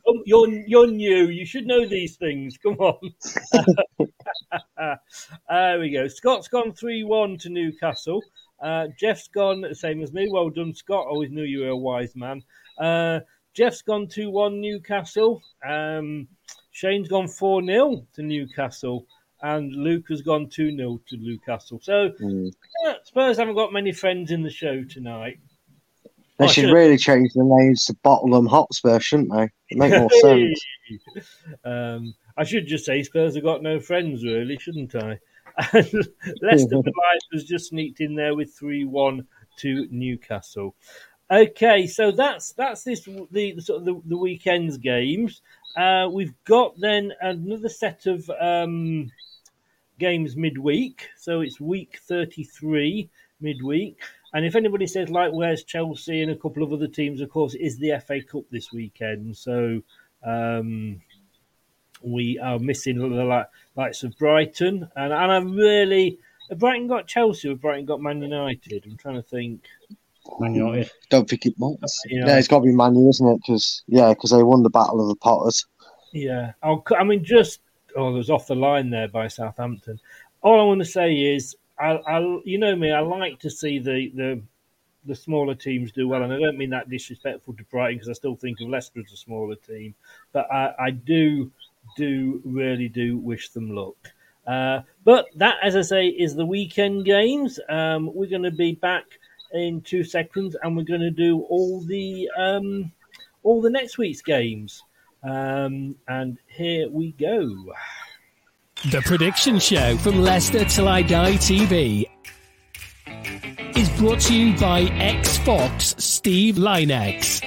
oh, you're you're new. You should know these things. Come on. there we go. Scott's gone three one to Newcastle. Uh, Jeff's gone the same as me. Well done, Scott. Always knew you were a wise man. Uh, Jeff's gone two one Newcastle. Um, Shane's gone four 0 to Newcastle and Luke has gone 2 0 to Newcastle. So Mm. yeah, Spurs haven't got many friends in the show tonight. They should should- really change the names to Bottleham Hotspur, shouldn't they? It make more sense. um, I should just say Spurs have got no friends, really, shouldn't I? And Leicester Lions just sneaked in there with 3 1 to Newcastle. Okay, so that's that's this the, the sort of the, the weekend's games. Uh, we've got then another set of um, games midweek, so it's week thirty three midweek. And if anybody says like, where's Chelsea and a couple of other teams, of course, is the FA Cup this weekend. So um, we are missing the likes of Brighton, and and I really Brighton got Chelsea Brighton got Man United. I'm trying to think. Man United. Don't think it might. Yeah. Yeah, it's got to be Man U, isn't it? Because yeah, because they won the Battle of the Potters. Yeah, I'll, I mean, just oh, it was off the line there by Southampton. All I want to say is, I, I, you know me, I like to see the the the smaller teams do well, and I don't mean that disrespectful to Brighton because I still think of Leicester as a smaller team, but I, I do do really do wish them luck. Uh, but that, as I say, is the weekend games. Um, we're going to be back in two seconds, and we're going to do all the um, all the next week's games. Um, and here we go. The Prediction Show from Leicester Till I Die TV is brought to you by ex Fox Steve Lynex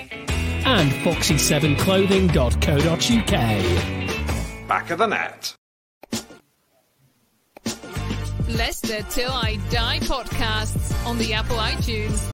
and foxy7clothing.co.uk. Back of the net. Leicester Till I Die podcasts on the Apple iTunes.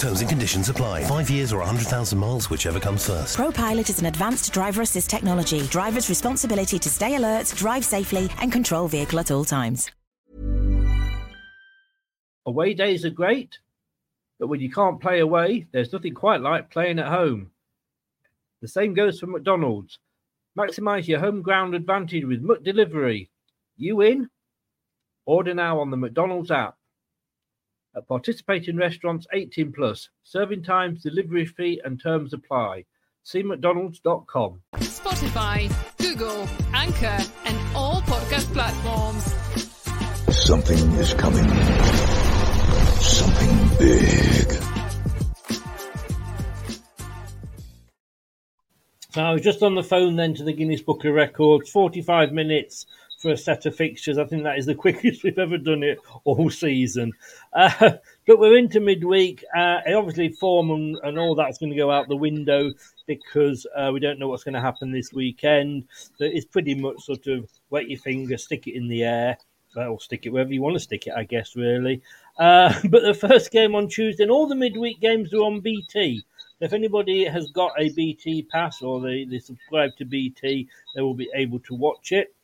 Terms and conditions apply. Five years or 100,000 miles, whichever comes first. Pro Pilot is an advanced driver assist technology. Driver's responsibility to stay alert, drive safely, and control vehicle at all times. Away days are great, but when you can't play away, there's nothing quite like playing at home. The same goes for McDonald's. Maximize your home ground advantage with McDelivery. You in? Order now on the McDonald's app. At participating restaurants 18 plus, serving times, delivery fee, and terms apply. See McDonald's.com. Spotify, Google, Anchor, and all podcast platforms. Something is coming. Something big. So I was just on the phone then to the Guinness Book of Records. 45 minutes for a set of fixtures. I think that is the quickest we've ever done it all season. Uh, but we're into midweek. Uh, obviously, form and, and all that's going to go out the window because uh, we don't know what's going to happen this weekend. So it's pretty much sort of wet your finger, stick it in the air. Well, stick it wherever you want to stick it, I guess, really. Uh, but the first game on Tuesday, and all the midweek games are on BT. If anybody has got a BT pass or they, they subscribe to BT, they will be able to watch it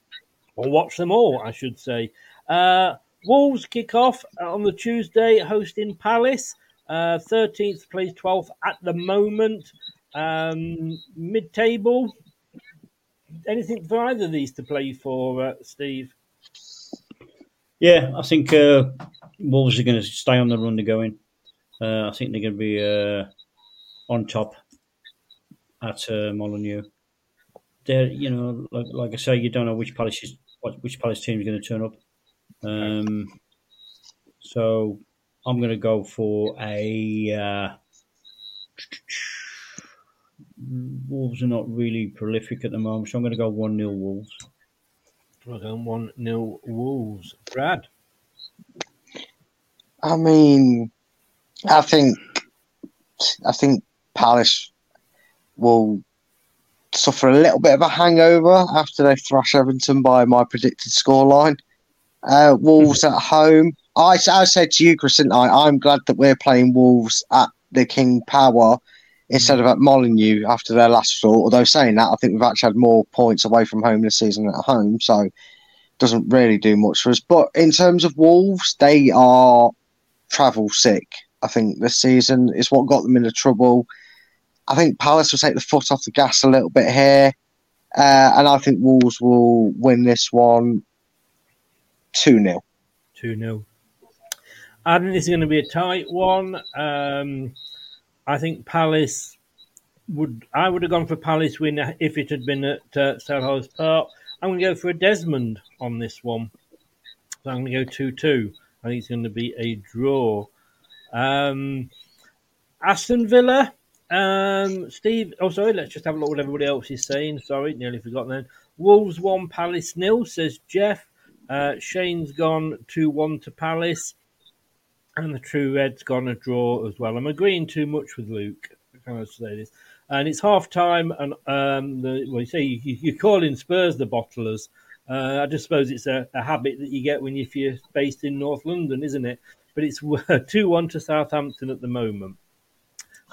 or watch them all, I should say. Uh, Wolves kick off on the Tuesday, hosting Palace. Uh, 13th plays 12th at the moment. Um, Mid table. Anything for either of these to play for, uh, Steve? Yeah, I think uh, Wolves are going to stay on the run they're going. Uh, I think they're going to be uh, on top at uh, Molyneux. They're, you know, like, like I say, you don't know which Palace is, what, which Palace team is going to turn up. Um, so I'm going to go for a uh, Wolves are not really prolific at the moment, so I'm going to go 1 0 Wolves. We're going 1 0 Wolves. Brad? I mean, I think I think Palace will suffer a little bit of a hangover after they thrash Everton by my predicted scoreline. Uh, Wolves at home. I, I said to you, Chris, didn't I? I'm glad that we're playing Wolves at the King Power instead of at Molyneux after their last result. Although saying that, I think we've actually had more points away from home this season at home, so doesn't really do much for us. But in terms of Wolves, they are travel sick. I think this season is what got them into trouble. I think Palace will take the foot off the gas a little bit here, uh, and I think Wolves will win this one 2 0. 2 0. I think this is going to be a tight one. Um, I think Palace would. I would have gone for Palace win if it had been at uh, Selhurst Park. I'm going to go for a Desmond on this one. So I'm going to go 2 2. I think it's going to be a draw. Um, Aston Villa. Um, Steve, oh sorry, let's just have a look what everybody else is saying. Sorry, nearly forgotten then. Wolves one, Palace nil, says Jeff. Uh, Shane's gone 2 1 to Palace. And the True Red's gone a draw as well. I'm agreeing too much with Luke. Can I say this? And it's half time, and um, the, well, you say you, you're calling Spurs the bottlers. Uh, I just suppose it's a, a, habit that you get when you, if you're based in North London, isn't it? But it's 2 1 to Southampton at the moment.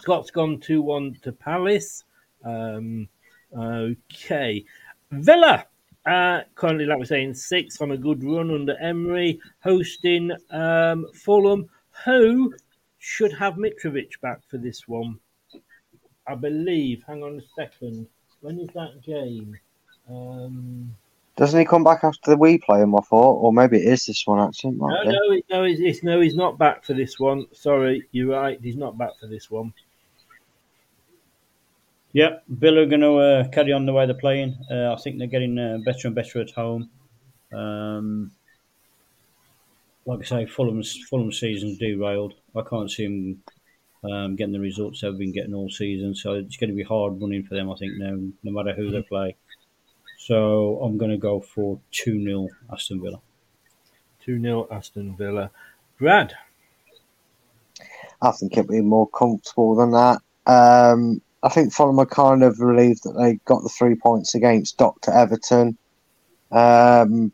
Scott's gone 2 1 to Palace. Um, okay. Villa, uh, currently, like we're saying, six on a good run under Emery, hosting um, Fulham, who should have Mitrovic back for this one. I believe. Hang on a second. When is that game? Um, Doesn't he come back after the we play him? I thought, or maybe it is this one actually. No, no, no, it's, it's, no, he's not back for this one. Sorry, you're right. He's not back for this one. Yeah, Villa are going to uh, carry on the way they're playing. Uh, I think they're getting uh, better and better at home. Um, like I say, Fulham's Fulham season's derailed. I can't see them um, getting the results they've been getting all season. So it's going to be hard running for them, I think, now, no matter who they play. So I'm going to go for 2 0 Aston Villa. 2 0 Aston Villa. Brad? I think it'll be more comfortable than that. Um, I think Fulham are kind of relieved that they got the three points against Dr. Everton. Um,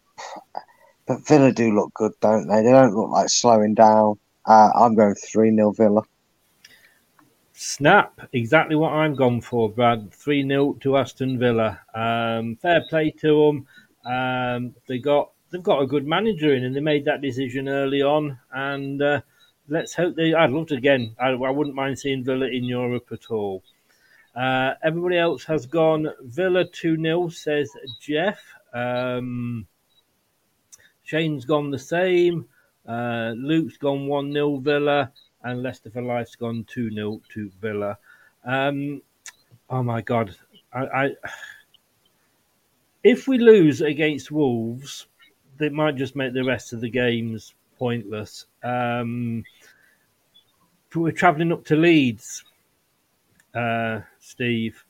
but Villa do look good, don't they? They don't look like slowing down. Uh, I'm going 3 0 Villa. Snap, exactly what I'm gone for, Brad. 3 0 to Aston Villa. Um, fair play to them. Um, they got, they've got a good manager in, and they made that decision early on. And uh, let's hope they. I'd love to again. I, I wouldn't mind seeing Villa in Europe at all. Uh, everybody else has gone Villa 2 0, says Jeff. Um, Shane's gone the same. Uh, Luke's gone 1 0 Villa. And Leicester for Life's gone 2 0 to Villa. Um, oh my God. I, I, if we lose against Wolves, they might just make the rest of the games pointless. Um, we're travelling up to Leeds uh, Steve.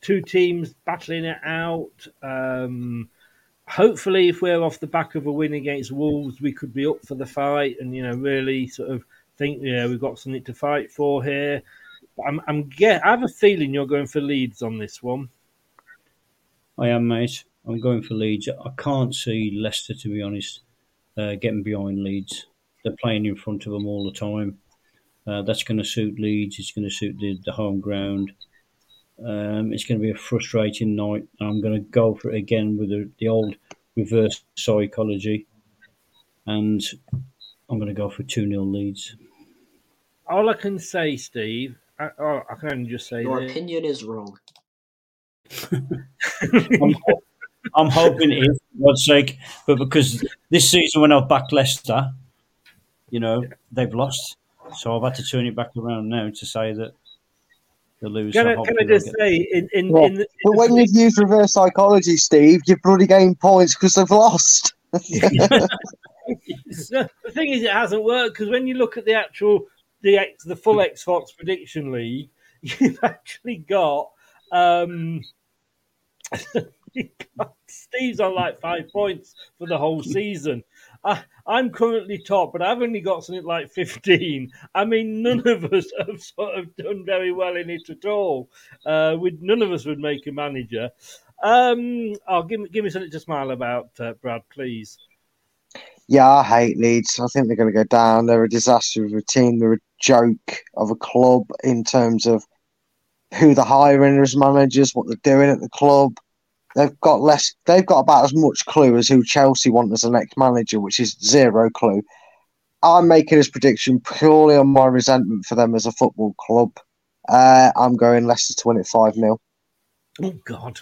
Two teams battling it out. Um, hopefully, if we're off the back of a win against Wolves, we could be up for the fight and you know really sort of think know we've got something to fight for here. I'm, I'm get. I have a feeling you're going for Leeds on this one. I am, mate. I'm going for Leeds. I can't see Leicester, to be honest, uh, getting behind Leeds. They're playing in front of them all the time. Uh, that's going to suit Leeds. It's going to suit the, the home ground. Um, it's going to be a frustrating night. I'm going to go for it again with the, the old reverse psychology. And I'm going to go for 2 0 Leeds. All I can say, Steve, I, oh, I can just say Your this. opinion is wrong. I'm, I'm hoping it is, for God's sake. But because this season, when I've backed Leicester, you know, they've lost. So I've had to turn it back around now to say that they lose. Can, I, can I just say, in, in, Yeah. in, the, But when you've used reverse psychology, Steve, you've bloody gained points because they've lost. So, the thing is, it hasn't worked because when you look at the actual the X, the full Xbox prediction league, you've actually got um, Steve's on like five points for the whole season. I, I'm currently top, but I've only got something like 15. I mean, none of us have sort of done very well in it at all. Uh, we, none of us would make a manager. Um, oh, give me, give me something to smile about, uh, Brad, please. Yeah, I hate Leeds. I think they're going to go down. They're a disaster of a team. They're a joke of a club in terms of who they're hiring as managers, what they're doing at the club. They've got less. They've got about as much clue as who Chelsea want as the next manager, which is zero clue. I'm making this prediction purely on my resentment for them as a football club. Uh, I'm going Leicester to win it five 0 Oh God.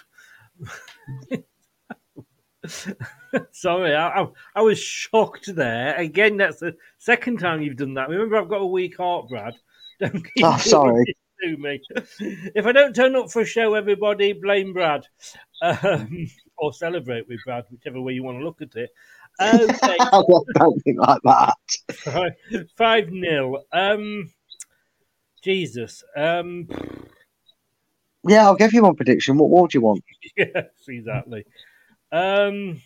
Sorry, I, I, I, was shocked there. Again, that's the second time you've done that. Remember, I've got a weak heart, Brad. Don't keep oh, sorry. To me. If I don't turn up for a show, everybody blame Brad, um, or celebrate with Brad, whichever way you want to look at it. Okay, something like that. Five 0 Um, Jesus. Um, yeah, I'll give you one prediction. What, what do you want? yes, exactly. Um,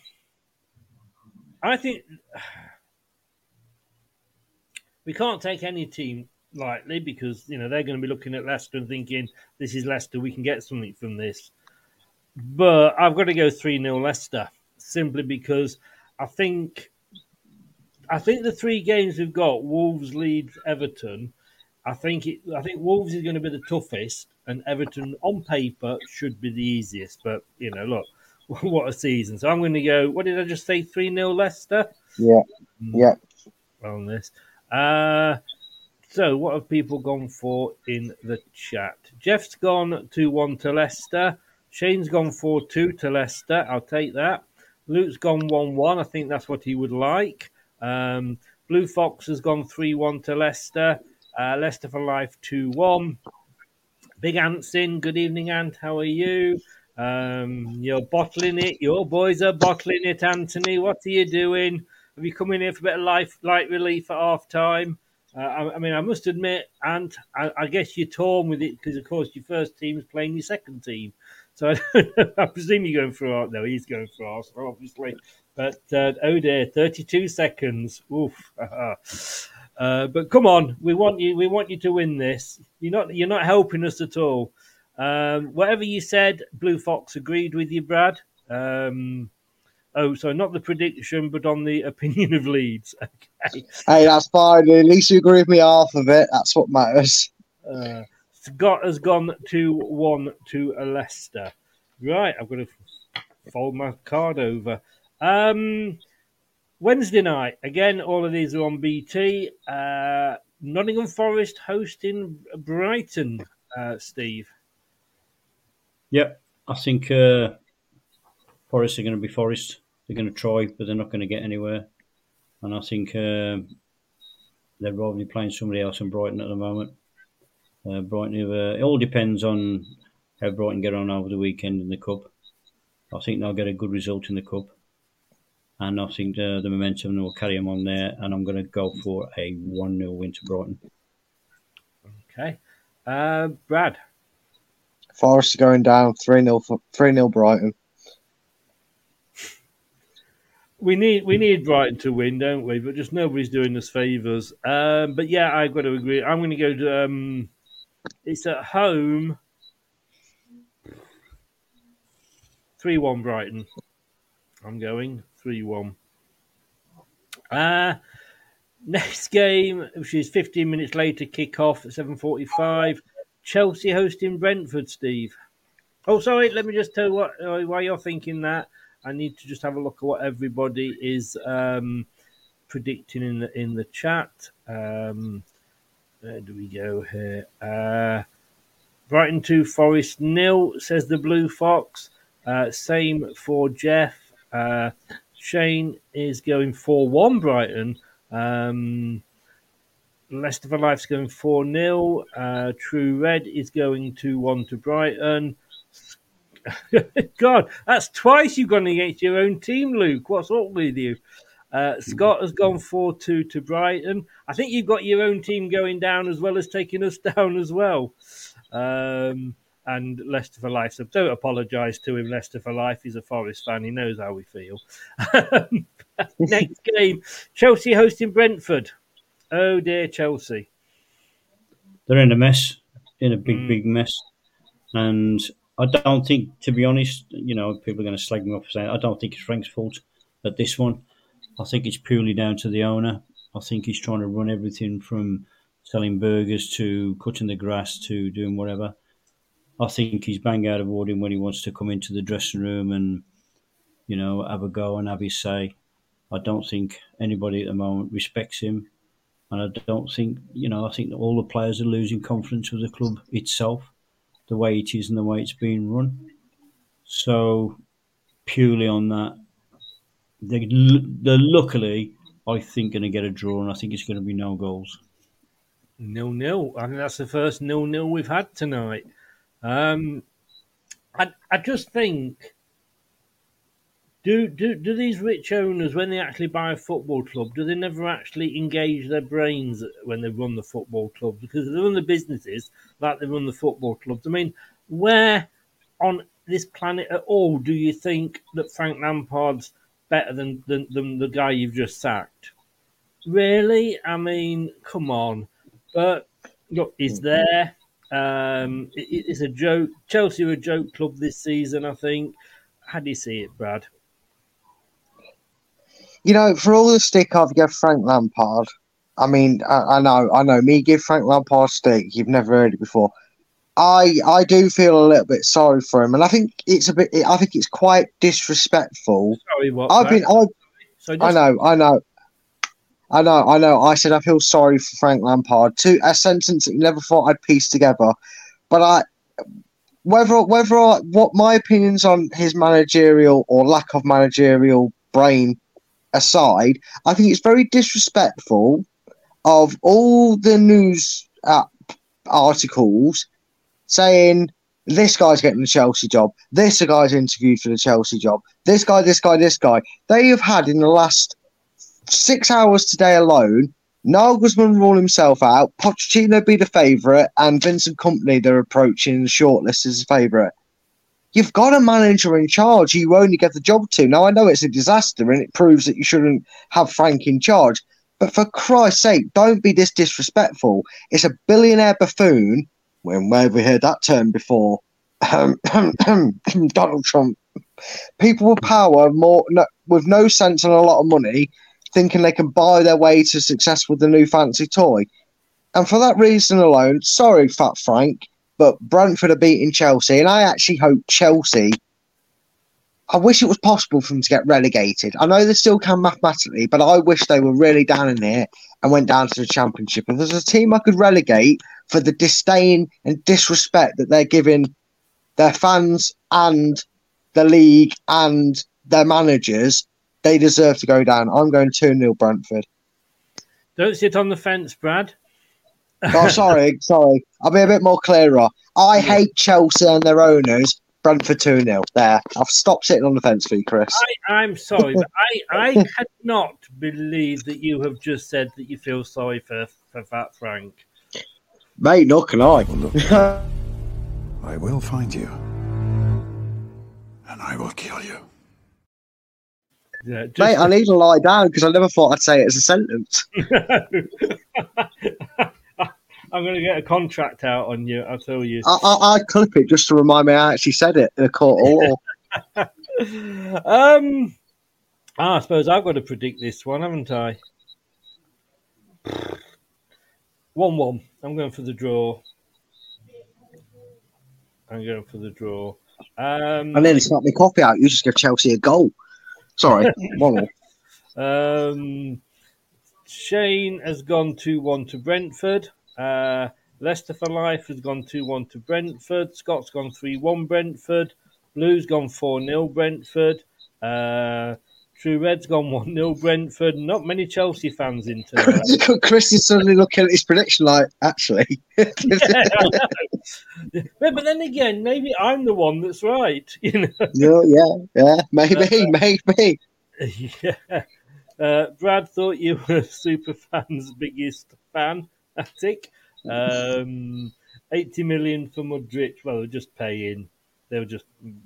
I think we can't take any team lightly because you know they're going to be looking at Leicester and thinking this is Leicester, we can get something from this. But I've got to go three 0 Leicester simply because I think I think the three games we've got Wolves, Leeds, Everton. I think it, I think Wolves is going to be the toughest, and Everton on paper should be the easiest. But you know, look, what a season. So I'm going to go, what did I just say? 3 0 Leicester? Yeah. Yeah. On this. Uh, so, what have people gone for in the chat? Jeff's gone 2 1 to Leicester. Shane's gone 4 2 to Leicester. I'll take that. Luke's gone 1 1. I think that's what he would like. Um, Blue Fox has gone 3 1 to Leicester. Uh, Leicester for life 2 1. Big Ant's in. Good evening, Ant. How are you? Um, you're bottling it. Your boys are bottling it, Anthony. What are you doing? Have you come in here for a bit of life, light relief at half time? Uh, I, I, mean, I must admit, and I, I guess you're torn with it because, of course, your first team is playing your second team. So I, presume you're going for no, he's going for Arsenal, obviously. But uh, oh dear, 32 seconds. Oof. uh, but come on, we want you. We want you to win this. You're not. You're not helping us at all. Um, whatever you said, Blue Fox agreed with you, Brad. Um, oh, so not the prediction, but on the opinion of Leeds. Okay. Hey, that's fine. At least you agree with me half of it. That's what matters. Uh, Scott has gone 2 1 to Leicester. Right, I've got to fold my card over. Um, Wednesday night, again, all of these are on BT. Uh, Nottingham Forest hosting Brighton, uh, Steve. Yep, I think uh, Forest are going to be Forest. They're going to try, but they're not going to get anywhere. And I think uh, they're probably playing somebody else in Brighton at the moment. Uh, Brighton, uh, it all depends on how Brighton get on over the weekend in the cup. I think they'll get a good result in the cup, and I think the, the momentum will carry them on there. And I'm going to go for a one 0 win to Brighton. Okay, uh, Brad. Forest going down 3 0 3 0 Brighton. We need we need Brighton to win, don't we? But just nobody's doing us favours. Um, but yeah, I've got to agree. I'm going to go to. Um, it's at home. Three one Brighton. I'm going three one. Uh next game, which is 15 minutes later, kick off at 7:45. Chelsea hosting Brentford, Steve. Oh, sorry. Let me just tell what uh, why you're thinking that. I need to just have a look at what everybody is um, predicting in the in the chat. Um, where do we go here? Uh, Brighton two, Forest nil, says the Blue Fox. Uh, same for Jeff. Uh, Shane is going four one Brighton. Um, Leicester for Life's going 4 0. Uh, True Red is going 2 1 to Brighton. God, that's twice you've gone against your own team, Luke. What's up with you? Uh, Scott has gone 4 2 to Brighton. I think you've got your own team going down as well as taking us down as well. Um, and Leicester for life. So don't apologise to him, Leicester for life. He's a Forest fan. He knows how we feel. Next game, Chelsea hosting Brentford. Oh dear, Chelsea. They're in a mess, in a big, big mess. And I don't think, to be honest, you know, people are going to slag me off for saying I don't think it's Frank's fault at this one. I think it's purely down to the owner. I think he's trying to run everything from selling burgers to cutting the grass to doing whatever. I think he's bang out of order when he wants to come into the dressing room and, you know, have a go and have his say. I don't think anybody at the moment respects him. And I don't think, you know, I think all the players are losing confidence with the club itself, the way it is and the way it's being run. So, purely on that, they, they're luckily, I think, going to get a draw, and I think it's going to be no goals. Nil nil. I think that's the first nil nil we've had tonight. Um, I I just think do do do these rich owners when they actually buy a football club do they never actually engage their brains when they run the football club because they run the businesses like they run the football clubs. I mean, where on this planet at all do you think that Frank Lampard's better than than, than the guy you've just sacked? Really? I mean, come on. But look, he's there. Um, it, it's a joke. Chelsea are a joke club this season, I think. How do you see it, Brad? You know, for all the stick I've given Frank Lampard, I mean, I, I know, I know, me give Frank Lampard stick. You've never heard it before. I I do feel a little bit sorry for him, and I think it's a bit. I think it's quite disrespectful. Sorry, what? I've been. I, So I know. I know. I know. I know. I said I feel sorry for Frank Lampard. Two a sentence that you never thought I'd piece together, but I whether whether I, what my opinions on his managerial or lack of managerial brain aside, I think it's very disrespectful of all the news articles saying this guy's getting the Chelsea job, this guy's interviewed for the Chelsea job, this guy, this guy, this guy. They have had in the last six hours today alone. Nagelsmann rule himself out, Pochettino be the favourite, and Vincent Kompany they're approaching shortlist as a favourite. You've got a manager in charge you only get the job to. Now I know it's a disaster and it proves that you shouldn't have Frank in charge. But for Christ's sake, don't be this disrespectful. It's a billionaire buffoon. When have we heard that term before? Um, Donald Trump. People with power, more no, with no sense and a lot of money, thinking they can buy their way to success with the new fancy toy. And for that reason alone, sorry, Fat Frank, but Brentford are beating Chelsea, and I actually hope Chelsea. I wish it was possible for them to get relegated. I know they still can mathematically, but I wish they were really down in here and went down to the championship. If there's a team I could relegate for the disdain and disrespect that they're giving their fans and the league and their managers, they deserve to go down. I'm going 2 0 Brentford. Don't sit on the fence, Brad. Oh, sorry, sorry. I'll be a bit more clearer. I hate Chelsea and their owners. Brentford 2 0. There. I've stopped sitting on the fence for you, Chris. I, I'm sorry, but I, I cannot believe that you have just said that you feel sorry for, for Fat Frank. Mate, nor can I. I will find you. And I will kill you. Yeah, just- Mate, I need to lie down because I never thought I'd say it as a sentence. I'm going to get a contract out on you, I'll tell you. I, I, I'd clip it just to remind me I actually said it in a court of law. um, ah, I suppose I've got to predict this one, haven't I? 1 1. I'm going for the draw. I'm going for the draw. Um, I nearly snapped my copy out. You just give Chelsea a goal. Sorry. One. Um, Shane has gone 2 1 to Brentford. Uh, Leicester for Life has gone 2 1 to Brentford. Scott's gone 3 1 Brentford. Blues gone 4 0 Brentford. Uh, True Red's gone 1 0 Brentford. Not many Chelsea fans in tonight. Chris is suddenly looking at his prediction like, actually. yeah, but then again, maybe I'm the one that's right. You know? yeah, yeah, yeah. Maybe, maybe. yeah. Uh, Brad thought you were super fans' biggest fan, I. Um, 80 million for Mudryk. Well, they're just paying. They were just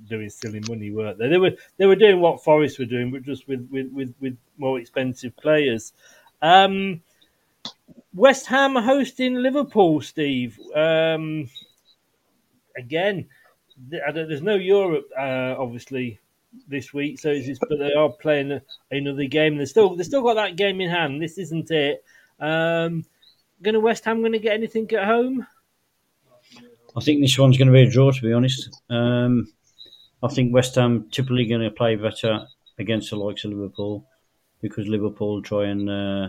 doing silly money, weren't they? They were they were doing what Forest were doing, but just with with, with, with more expensive players. Um, West Ham hosting Liverpool, Steve. Um, again, th- there's no Europe, uh, obviously, this week. So, just, but they are playing another game. They still they still got that game in hand. This isn't it. Um, going to West Ham going to get anything at home? I think this one's going to be a draw, to be honest. Um, I think West Ham typically going to play better against the likes of Liverpool because Liverpool try and, uh,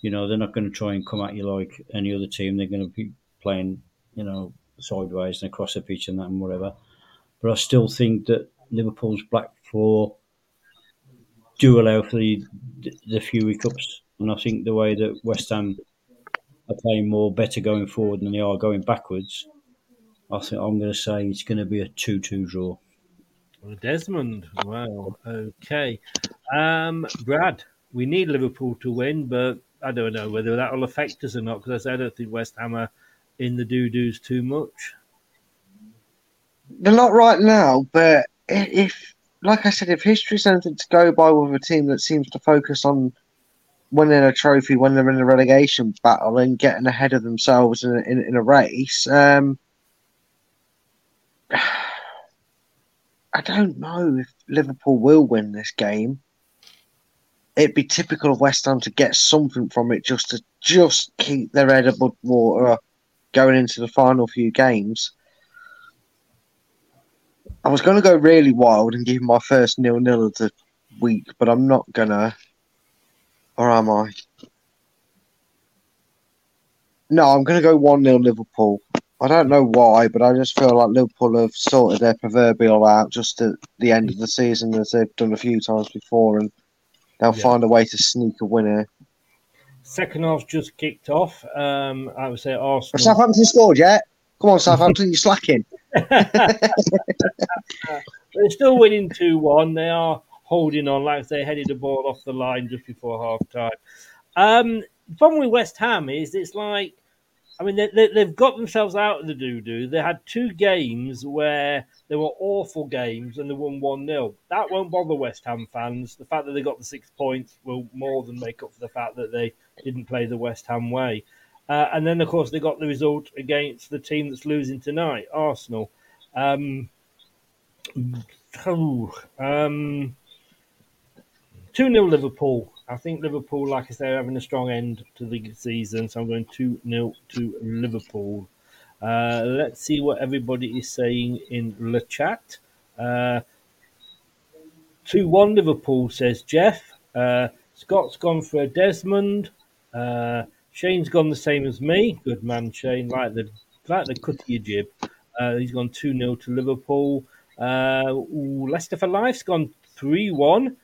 you know, they're not going to try and come at you like any other team. They're going to be playing, you know, sideways and across the pitch and that and whatever. But I still think that Liverpool's black four do allow for the, the few hiccups. And I think the way that West Ham are playing more better going forward than they are going backwards, I think I'm going to say it's going to be a 2 2 draw. Well, Desmond. Wow. Okay. Um, Brad, we need Liverpool to win, but I don't know whether that will affect us or not because I don't think West Ham are in the doo doos too much. They're not right now, but if, like I said, if history's anything to go by with a team that seems to focus on winning a trophy when they're in a relegation battle and getting ahead of themselves in a, in, in a race, um, I don't know if Liverpool will win this game. It'd be typical of West Ham to get something from it just to just keep their head above water going into the final few games. I was going to go really wild and give my first nil nil of the week, but I'm not gonna. Or am I? No, I'm going to go 1 0 Liverpool. I don't know why, but I just feel like Liverpool have sorted their proverbial out just at the end of the season, as they've done a few times before, and they'll Yeah. find a way to sneak a winner. Second half just kicked off. Um, I would say Arsenal. Have Southampton scored yet? Come on, Southampton, you're slacking. They're still winning 2 1. They are holding on, like they headed the ball off the line just before half time. Um, the problem with West Ham is it's like, I mean, they, they, they've got themselves out of the doo doo. They had two games where they were awful games and they won 1 0. That won't bother West Ham fans. The fact that they got the six points will more than make up for the fact that they didn't play the West Ham way. Uh, and then, of course, they got the result against the team that's losing tonight, Arsenal. Um, oh, um, 2 0 Liverpool. I think Liverpool, like I say, are having a strong end to the season, so I'm going 2 0 to Liverpool. Uh, let's see what everybody is saying in the chat. Uh, 2 1 Liverpool, says Jeff. Uh, Scott's gone for a Desmond. Uh, Shane's gone the same as me. Good man, Shane. Like the like the cut of your jib. Uh, he's gone 2 0 to Liverpool. Uh, ooh, Leicester for Life's gone 3 1.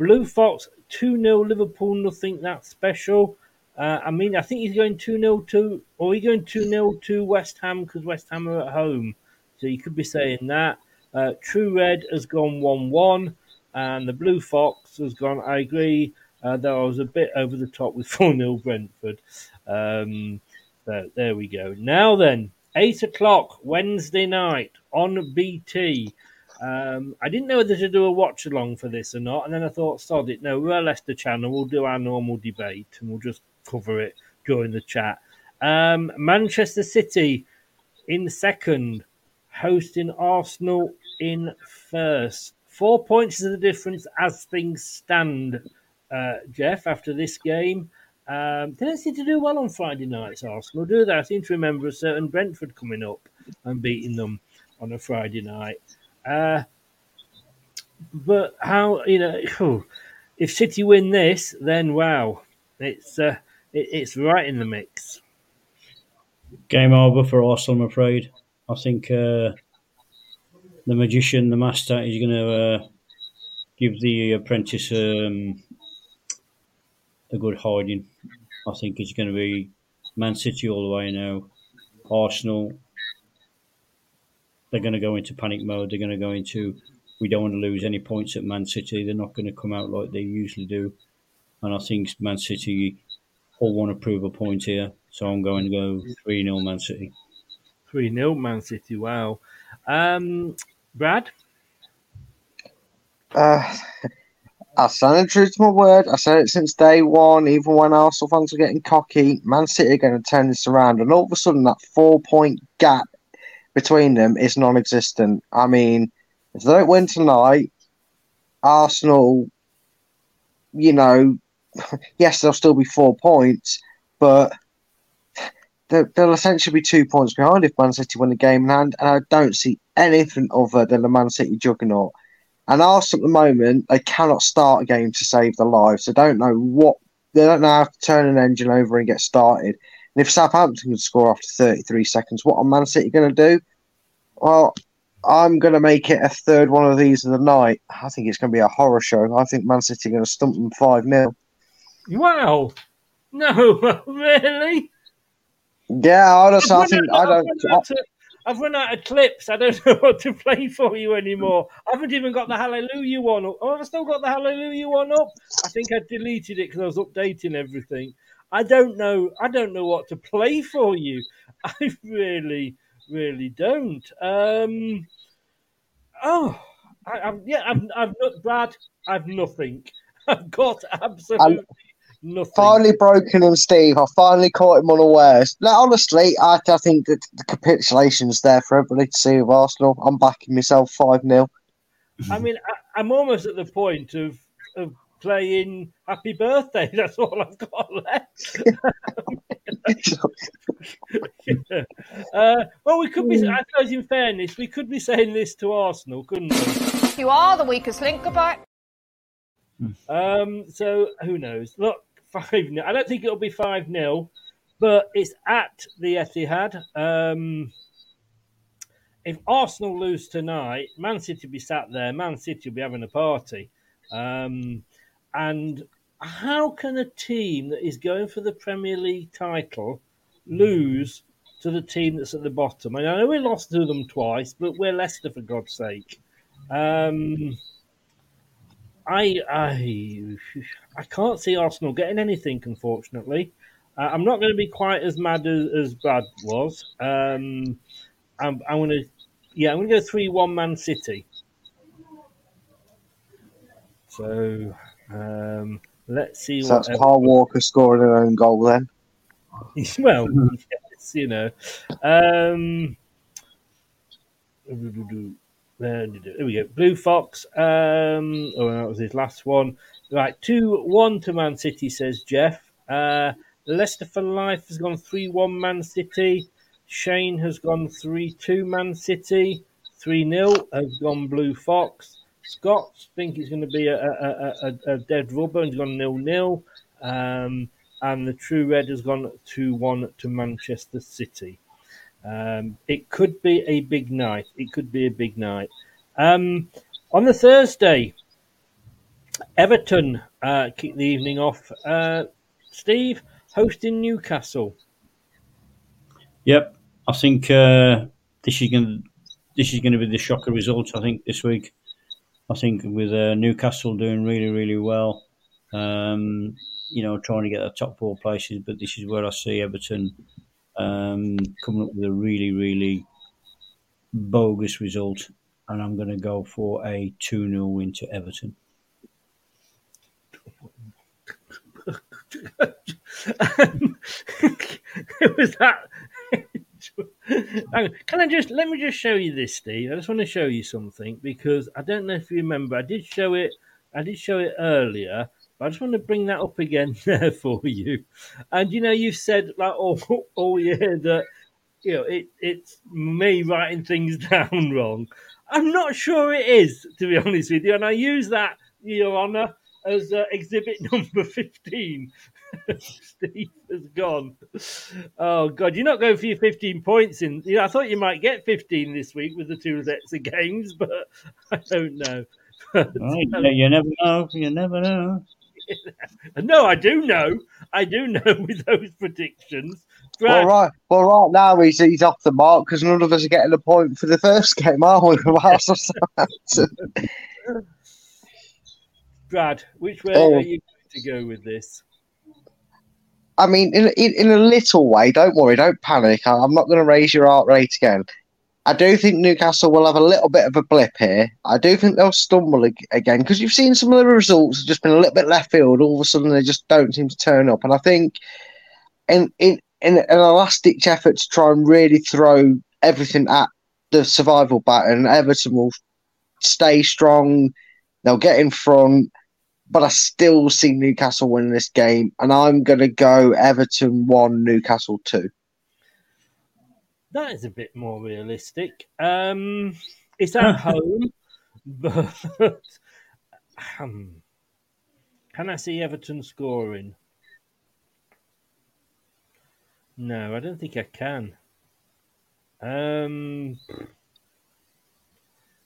Blue Fox 2 0 Liverpool, nothing that special. Uh, I mean, I think he's going 2 0 to, or he's going 2 0 to West Ham because West Ham are at home. So you could be saying that. Uh, True Red has gone 1 1, and the Blue Fox has gone, I agree, uh, that I was a bit over the top with 4 0 Brentford. Um, there we go. Now then, 8 o'clock Wednesday night on BT. Um, I didn't know whether to do a watch along for this or not, and then I thought, sod it, no, we're a Leicester channel, we'll do our normal debate and we'll just cover it during the chat. Um, Manchester City in second, hosting Arsenal in first. Four points is the difference as things stand, uh, Jeff, after this game. Um, they don't seem to do well on Friday nights, Arsenal, do they? I seem to remember a certain Brentford coming up and beating them on a Friday night. Uh, but how you know if City win this, then wow, it's uh, it, it's right in the mix. Game over for Arsenal, I'm afraid. I think uh, the magician, the master, is going to uh, give the apprentice um, a good hiding. I think it's going to be Man City all the way now. Arsenal, they're going to go into panic mode. They're going to go into we don't want to lose any points at Man City. They're not going to come out like they usually do. And I think Man City all want to prove a point here. So I'm going to go 3 0 Man City. 3 0 Man City. Wow. Um, Brad? Uh, I stand true to my word. I said it since day one. Even when Arsenal fans are getting cocky, Man City are going to turn this around, and all of a sudden, that four-point gap between them is non-existent. I mean, if they don't win tonight, Arsenal, you know, yes, they'll still be four points, but they'll essentially be two points behind if Man City win the game in hand, and I don't see anything other than the Man City juggernaut. And Arsenal at the moment, they cannot start a game to save their lives. They don't know what they don't know how to turn an engine over and get started. And if Southampton can score after 33 seconds, what are Man City going to do? Well, I'm going to make it a third one of these of the night. I think it's going to be a horror show. I think Man City are going to stump them 5 0. Wow. No, really? Yeah, honestly, I think I don't. I've run out of clips. I don't know what to play for you anymore. I haven't even got the Hallelujah one up. Oh, I've still got the Hallelujah one up. I think I deleted it because I was updating everything. I don't know. I don't know what to play for you. I really, really don't. Um. Oh, I, I've yeah. I've, I've not, Brad. I've nothing. I've got absolutely nothing. Finally broken him, Steve. I finally caught him unawares. No, honestly, I, I think that the capitulation's there for everybody to see with Arsenal. I'm backing myself 5 0. I mean, I, I'm almost at the point of of playing Happy Birthday. That's all I've got left. Yeah. uh, well, we could be. I suppose, in fairness, we could be saying this to Arsenal, couldn't we? You are the weakest link. Goodbye. Um, so who knows? Look, five 0 I don't think it'll be five 0 but it's at the Etihad. Um, if Arsenal lose tonight, Man City will be sat there. Man City will be having a party. Um, and how can a team that is going for the Premier League title lose to the team that's at the bottom? I know we lost to them twice, but we're Leicester for God's sake. Um, I I I can't see Arsenal getting anything, unfortunately. Uh, I'm not going to be quite as mad as, as Brad was. Um, I'm, I'm going to, yeah, I'm going to go three one Man City. So um, let's see. So what that's Carl Walker scoring her own goal then. well, yes, you know. Um, there we go. Blue Fox. Um, oh, that was his last one. Right, two one to Man City, says Jeff. Uh, Leicester for life has gone three one Man City. Shane has gone three two Man City. Three 0 has gone Blue Fox. Scott think it's going to be a, a, a, a dead rubber and gone nil nil. Um, and the True Red has gone two one to Manchester City. Um, it could be a big night. It could be a big night. Um, on the Thursday, Everton uh, kick the evening off. Uh, Steve hosting Newcastle. Yep, I think uh, this is going this is going to be the shocker result. I think this week. I think with uh, Newcastle doing really really well, um, you know, trying to get the top four places, but this is where I see Everton um, coming up with a really really bogus result, and I'm going to go for a two 0 win to Everton. it was that. Can I just let me just show you this, Steve? I just want to show you something because I don't know if you remember. I did show it. I did show it earlier, but I just want to bring that up again there for you. And you know, you've said like all all year that you know it it's me writing things down wrong. I'm not sure it is, to be honest with you, and I use that, Your Honour, as uh, exhibit number 15. Steve has gone. Oh, God. You're not going for your 15 points in. You know, I thought you might get 15 this week with the two sets of games, but I don't know. Right, yeah, you never know. You never know. no, I do know. I do know with those predictions. Well, right. Well, right now he's, he's off the mark because none of us are getting a point for the first game, are we? with Arsenal Southampton? Brad, which way Oh. are you going to go with this? I mean, in, in in a little way. Don't worry, don't panic. I, I'm not going to raise your heart rate again. I do think Newcastle will have a little bit of a blip here. I do think they'll stumble ag- again because you've seen some of the results have just been a little bit left field. All of a sudden, they just don't seem to turn up. And I think in in in an last ditch effort to try and really throw everything at the survival baton, Everton will stay strong. They'll get in front, but I still see Newcastle winning this game, and I'm going to go Everton one, Newcastle two. That is a bit more realistic. Um, it's at home, but um, can I see Everton scoring? No, I don't think I can. Um,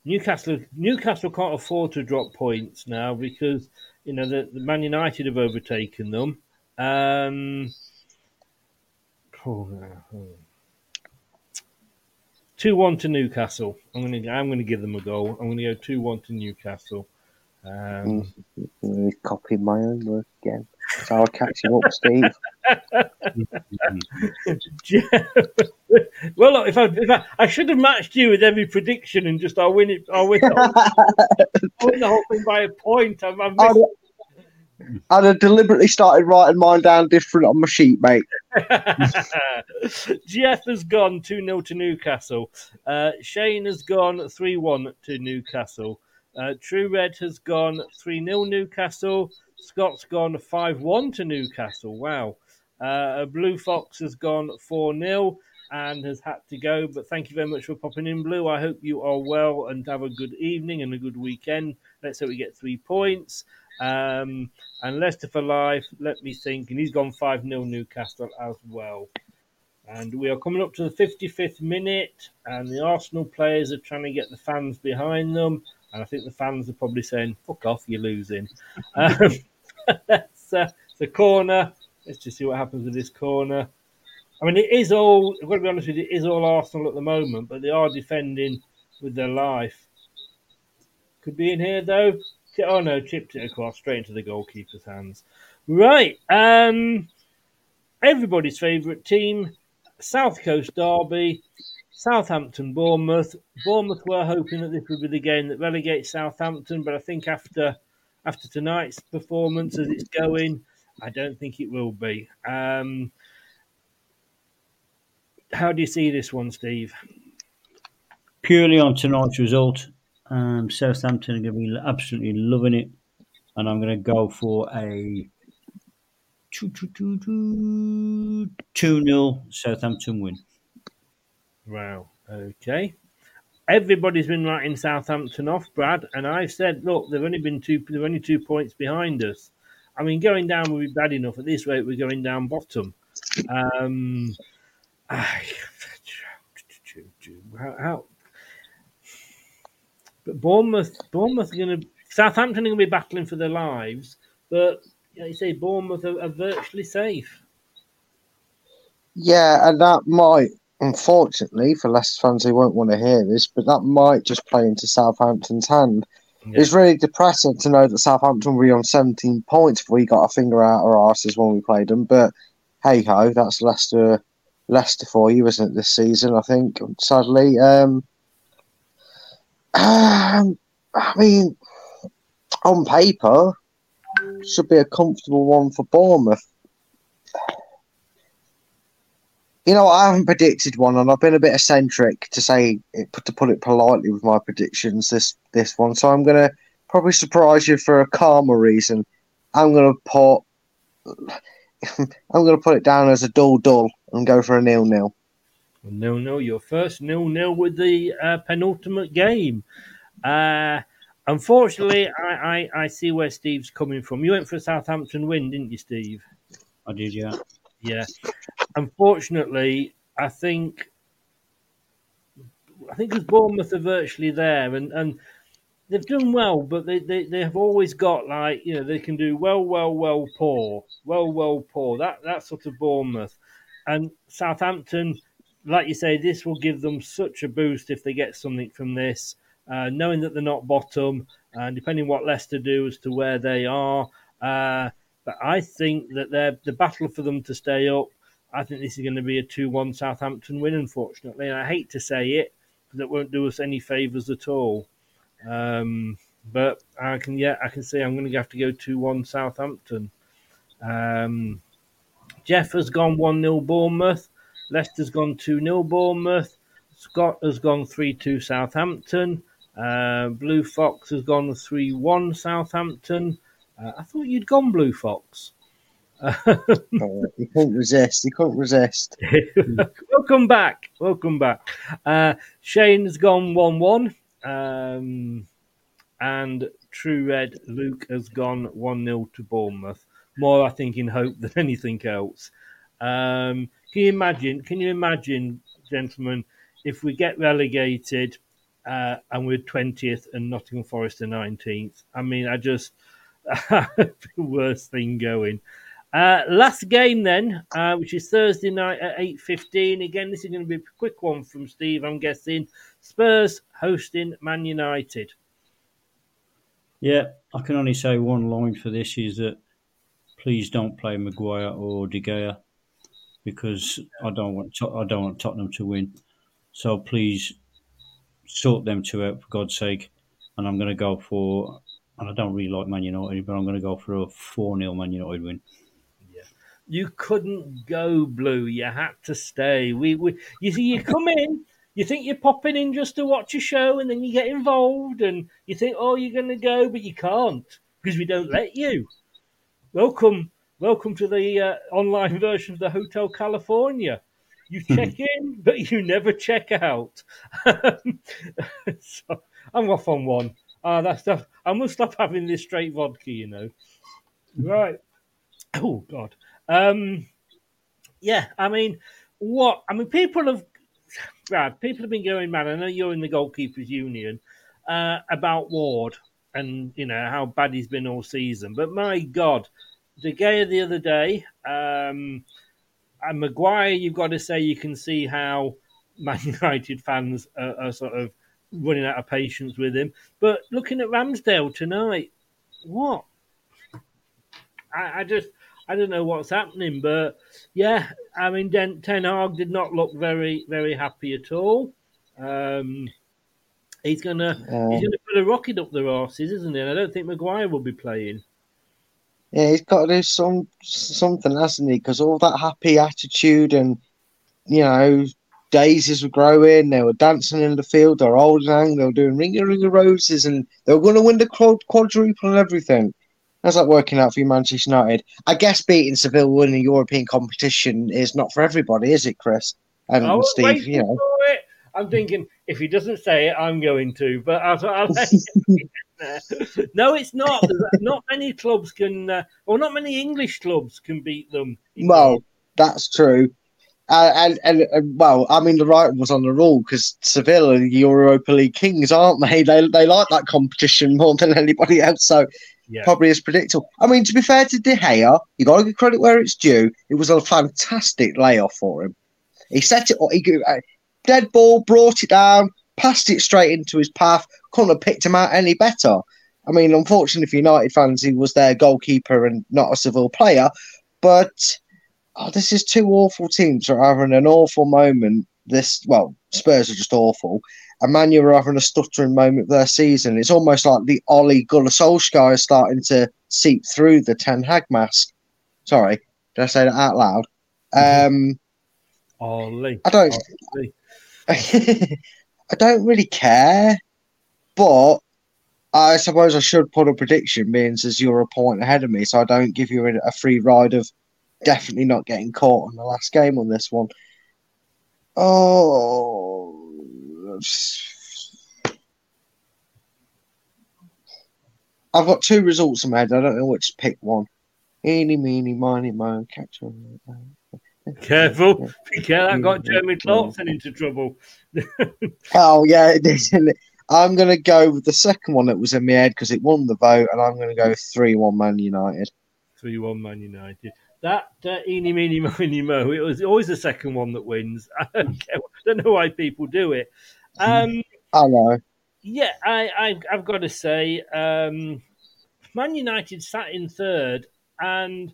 Newcastle Newcastle can't afford to drop points now because you know the, the Man United have overtaken them. Um, oh. Two one to Newcastle. I'm gonna I'm gonna give them a goal. I'm gonna go two one to Newcastle. Um, Mm, Copy my own work again. So I'll catch you up, Steve. well, look, if I, if I I should have matched you with every prediction and just I'll win it. I'll win, I'll win the whole thing by a point. I'm, I'm I'd, I'd have deliberately started writing mine down different on my sheet, mate. Jeff has gone 2 0 to Newcastle. Uh, Shane has gone 3 1 to Newcastle. Uh, True Red has gone 3 0 Newcastle. Scott's gone 5 1 to Newcastle. Wow. Uh, Blue Fox has gone 4 0 and has had to go. But thank you very much for popping in, Blue. I hope you are well and have a good evening and a good weekend. Let's hope we get three points. Um, and Leicester for life, let me think. And he's gone 5 0 Newcastle as well. And we are coming up to the 55th minute, and the Arsenal players are trying to get the fans behind them. And I think the fans are probably saying, fuck off, you're losing. Um, that's uh, the corner. Let's just see what happens with this corner. I mean, it is all, I've got to be honest with you, it is all Arsenal at the moment, but they are defending with their life. Could be in here, though. Oh, no, chipped it across straight into the goalkeeper's hands. Right. Um, everybody's favourite team, South Coast Derby, Southampton Bournemouth. Bournemouth were hoping that this would be the game that relegates Southampton, but I think after after tonight's performance as it's going, I don't think it will be. Um, how do you see this one, Steve? Purely on tonight's result, um, Southampton are going to be absolutely loving it, and I'm going to go for a 2 0 Southampton win. Wow. Okay. Everybody's been writing Southampton off, Brad, and I've said, look, they've only been two. They're only two points behind us. I mean, going down would be bad enough. At this rate, we're going down bottom. Um, I- how, how? But Bournemouth, Bournemouth are going to. Southampton are going to be battling for their lives, but like you say Bournemouth are, are virtually safe. Yeah, and that might, unfortunately, for Leicester fans who won't want to hear this, but that might just play into Southampton's hand. It's really depressing to know that Southampton were on 17 points before we got our finger out our arses when we played them. But hey ho, that's Leicester, Leicester for you, isn't it? This season, I think. Sadly, um, um, I mean, on paper, should be a comfortable one for Bournemouth. You know, I haven't predicted one, and I've been a bit eccentric to say it, to put it politely with my predictions. This this one, so I'm gonna probably surprise you for a calmer reason. I'm gonna put I'm gonna put it down as a dull dull and go for a nil nil. No, no, your first nil nil with the uh, penultimate game. Uh, unfortunately, I, I, I see where Steve's coming from. You went for a Southampton win, didn't you, Steve? I did, yeah. Yeah. Unfortunately, I think I think because Bournemouth are virtually there, and, and they've done well, but they, they, they have always got like you know they can do well, well, well, poor, well, well, poor. That that sort of Bournemouth, and Southampton, like you say, this will give them such a boost if they get something from this, uh, knowing that they're not bottom, and depending what Leicester do as to where they are. Uh, But I think that they're the battle for them to stay up. I think this is going to be a two-one Southampton win. Unfortunately, and I hate to say it, because it won't do us any favours at all. Um, but I can, yeah, I can say I'm going to have to go two-one Southampton. Um, Jeff has gone one 0 Bournemouth. Leicester's gone two 0 Bournemouth. Scott has gone three two Southampton. Uh, Blue Fox has gone three one Southampton. Uh, I thought you'd gone Blue Fox. oh, he couldn't resist. He couldn't resist. Welcome back. Welcome back. Uh, Shane's gone 1 1. Um, and True Red Luke has gone 1 0 to Bournemouth. More, I think, in hope than anything else. Um, can you imagine? Can you imagine, gentlemen, if we get relegated uh, and we're 20th and Nottingham Forest are 19th? I mean, I just. The worst thing going. Uh, last game then, uh, which is Thursday night at eight fifteen. Again, this is going to be a quick one from Steve. I'm guessing Spurs hosting Man United. Yeah, I can only say one line for this is that please don't play Maguire or De Gea because I don't want I don't want Tottenham to win. So please sort them two out for God's sake. And I'm going to go for, and I don't really like Man United, but I'm going to go for a four 0 Man United win you couldn't go blue. You had to stay. We, we you see, you come in, you think you're popping in just to watch a show, and then you get involved, and you think, oh, you're going to go, but you can't because we don't let you. Welcome, welcome to the uh, online version of the Hotel California. You check in, but you never check out. so I'm off on one. Ah, that's stuff. I must stop having this straight vodka, you know. Right. Oh God. Um, yeah, I mean, what? I mean, people have, Brad, people have been going mad. I know you're in the goalkeepers union uh, about Ward and you know how bad he's been all season. But my God, De Gea the other day, um, and Maguire, you've got to say you can see how Man United fans are, are sort of running out of patience with him. But looking at Ramsdale tonight, what? I, I just I don't know what's happening, but yeah, I mean, Den- Ten Hag did not look very, very happy at all. Um, he's gonna uh, he's gonna put a rocket up their arses, isn't he? And I don't think Maguire will be playing. Yeah, he's got to do some something, hasn't he? Because all that happy attitude and you know daisies were growing, they were dancing in the field, they were holding they were doing ring a ring of roses, and they were going to win the quadruple and everything. How's that working out for you, Manchester United? I guess beating Seville in a European competition is not for everybody, is it, Chris? And oh, Steve, you know. I'm thinking if he doesn't say it, I'm going to. But I'll, I'll no, it's not. not many clubs can, uh, or not many English clubs can beat them. Well, that's true. Uh, and, and, and well, I mean, the right was on the rule because Seville are the Europa League kings, aren't they? They they like that competition more than anybody else. So yeah. probably as predictable. I mean, to be fair to De Gea, you got to give credit where it's due. It was a fantastic layoff for him. He set it, he uh, dead ball, brought it down, passed it straight into his path. Couldn't have picked him out any better. I mean, unfortunately for United fans, he was their goalkeeper and not a Seville player. But oh, this is two awful teams that are having an awful moment. This well, Spurs are just awful, and Man U are having a stuttering moment of their season. It's almost like the Ole Gunnar Solskjaer is starting to seep through the Ten Hag mask. Sorry, did I say that out loud? Um, Ole. I don't. I don't really care, but I suppose I should put a prediction, means as you're a point ahead of me, so I don't give you a free ride of definitely not getting caught on the last game on this one. Oh, I've got two results in my head. I don't know which to pick one. Eeny, meeny, miny, mo, catch on. Careful, be careful. I got Jeremy Clarkson into trouble. oh yeah, it is. I'm going to go with the second one that was in my head because it won the vote, and I'm going to go three-one Man United. Three-one Man United. That uh, eeny, meeny, miny, mo. It was always the second one that wins. I don't, care, don't know why people do it. Um, I know. Yeah, I, I, have got to say, um, Man United sat in third and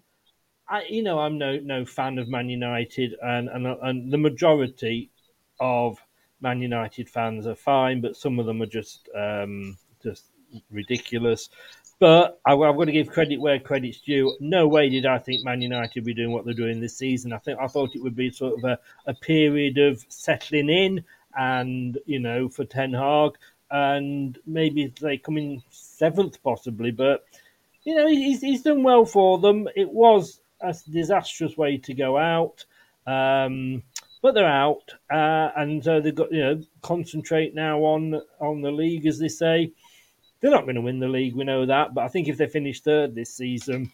I, you know, I'm no no fan of Man United, and and and the majority of Man United fans are fine, but some of them are just um, just ridiculous. But I, I've got to give credit where credit's due. No way did I think Man United would be doing what they're doing this season. I think I thought it would be sort of a, a period of settling in, and you know, for Ten Hag, and maybe they come in seventh possibly. But you know, he's he's done well for them. It was a disastrous way to go out. Um, but they're out, uh, and uh, they've got you know concentrate now on on the league, as they say. They're not going to win the league, we know that. But I think if they finish third this season,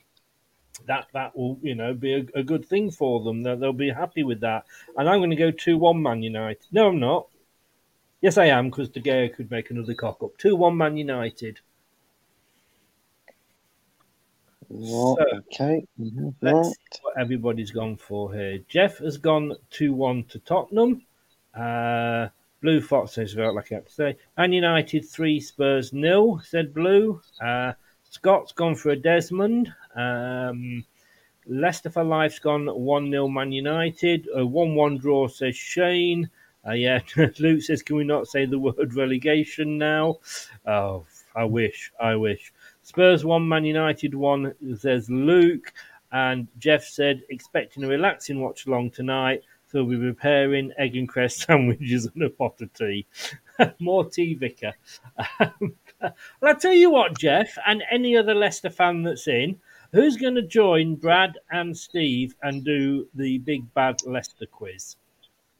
that that will you know be a, a good thing for them. They'll, they'll, be happy with that. And I'm going to go two one Man United. No, I'm not. Yes, I am because De Gea could make another cock up. Two one Man United. so, okay. Let's see what everybody's gone for here. Jeff has gone 2 1 to Tottenham. Uh, Blue Fox says, felt like I have to say. Man United 3, Spurs nil, said Blue. Uh, Scott's gone for a Desmond. Um, Leicester for Life's gone 1 0 Man United. A 1 1 draw, says Shane. Uh, yeah, Luke says, can we not say the word relegation now? Oh, I wish, I wish. Spurs one, Man United one, says Luke. And Jeff said, expecting a relaxing watch along tonight. We'll be preparing egg and cress sandwiches and a pot of tea. More tea, Vicar. Um, well, I tell you what, Jeff, and any other Leicester fan that's in, who's going to join Brad and Steve and do the big bad Leicester quiz?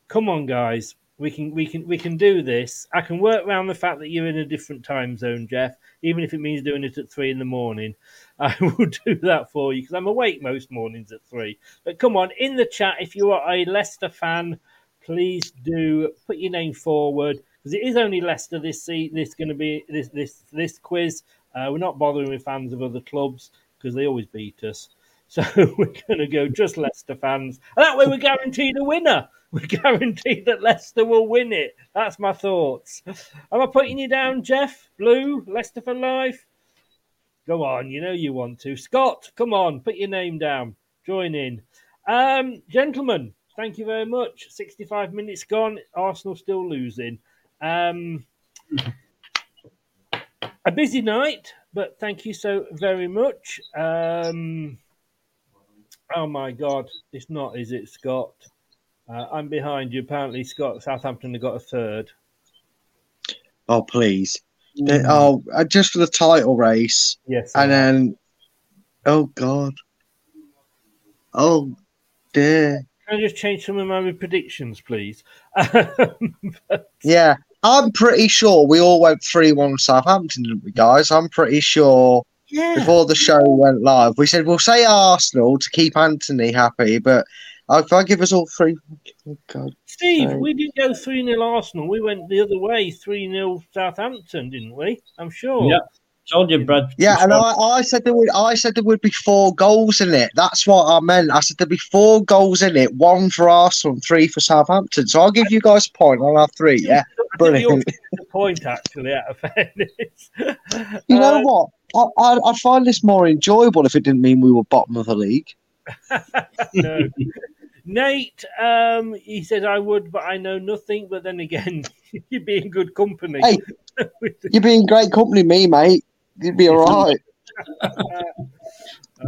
Come on, guys. We can we can we can do this. I can work around the fact that you're in a different time zone, Jeff even if it means doing it at three in the morning. I will do that for you because I'm awake most mornings at three. But come on, in the chat, if you are a Leicester fan, please do put your name forward because it is only Leicester this seat. This going to be this this this quiz. Uh, we're not bothering with fans of other clubs because they always beat us. So we're going to go just Leicester fans. And that way we're guaranteed a winner. We're guaranteed that Leicester will win it. That's my thoughts. Am I putting you down, Jeff? Blue, Leicester for life? Go on, you know you want to. Scott, come on, put your name down. Join in. Um, gentlemen, thank you very much. 65 minutes gone. Arsenal still losing. Um, a busy night, but thank you so very much. Um, oh my God, it's not, is it, Scott? Uh, I'm behind you. Apparently, Scott Southampton have got a third. Oh please! Mm. Oh, uh, just for the title race. Yes. And then, oh god. Oh dear. Can I just change some of my predictions, please? but... Yeah, I'm pretty sure we all went three one Southampton, didn't we, guys? I'm pretty sure. Yeah. Before the show went live, we said we'll say Arsenal to keep Anthony happy, but if I give us all three, God, Steve, sorry. we didn't go three 0 Arsenal. We went the other way, three 0 Southampton, didn't we? I'm sure. Yeah, told you, Brad. Yeah, and I, I said there would, I said there would be four goals in it. That's what I meant. I said there'd be four goals in it, one for Arsenal, and three for Southampton. So I'll give you guys a point. I'll have three. Yeah, brilliant. Point actually, out of fairness. You know uh, what? I, I'd find this more enjoyable if it didn't mean we were bottom of the league. no. Nate, um, he said I would, but I know nothing. But then again, you'd be in good company. Hey, you'd be in great company, me, mate. You'd be all right.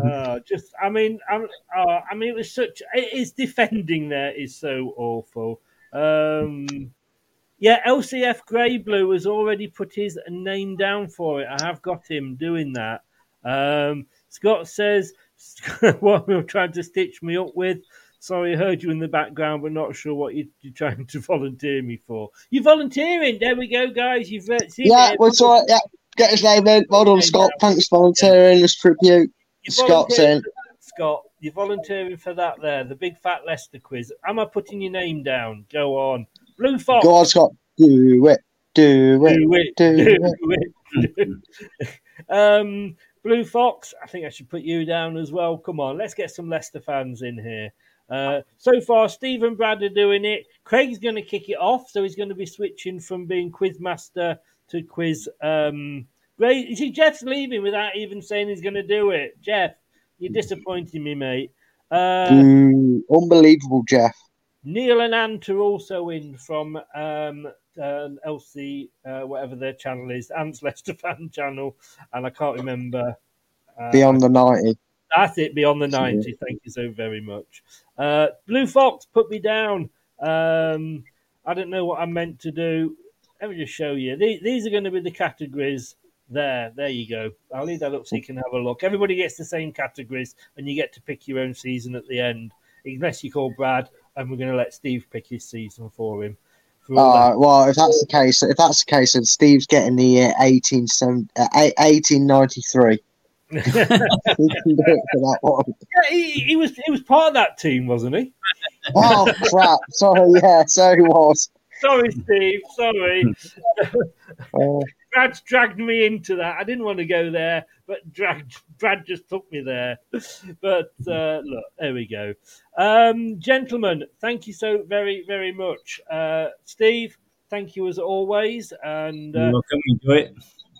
uh, just, I mean, I'm, uh, I mean, it was such. It is defending there is so awful. Um, yeah, LCF Grey Blue has already put his name down for it. I have got him doing that. Um, Scott says what are trying to stitch me up with. Sorry, I heard you in the background, but not sure what you, are trying to volunteer me for. You're volunteering. There we go, guys. You've uh, seen yeah, well, all right. Yeah, get his name in. Well done, Scott. Thanks for volunteering. This tribute. Scott's in. Scott, you're volunteering for that there, the big fat Leicester quiz. Am I putting your name down? Go on. Blue Fox. Go on, Scott. Do it. Do it. Do it. Do, do it. it. um, Blue Fox, I think I should put you down as well. Come on, let's get some Leicester fans in here. Uh, so far, Steve and Brad are doing it. Craig's going to kick it off, so he's going to be switching from being quizmaster to quiz. Um, Ray, you see, Jeff's leaving without even saying he's going to do it. Jeff, you're disappointing me, mate. Uh, Mm, unbelievable, Jeff. Neil and Ant are also in from um, um, LC, uh, whatever their channel is, Ant's Leicester fan channel, and I can't remember. Uh, Beyond the 90. That's it, beyond the 90. Thank you so very much. Uh, Blue Fox put me down. Um, I don't know what I meant to do. Let me just show you. These, these are going to be the categories. There, there you go. I'll leave that up so you can have a look. Everybody gets the same categories, and you get to pick your own season at the end, unless you call Brad, and we're going to let Steve pick his season for him. For Uh, that- well, if that's the case, if that's the case, then Steve's getting the year 18, uh, 1893. he can do it for that one. Yeah, he, he was he was part of that team, wasn't he? Oh, crap. Sorry, yeah, so he was. Sorry, Steve. Sorry. Uh, Brad's dragged me into that. I didn't want to go there, but dragged, Brad just took me there. But uh, look, there we go. Um, gentlemen, thank you so very, very much. Uh, Steve, thank you as always. And You're uh, welcome. Enjoy it.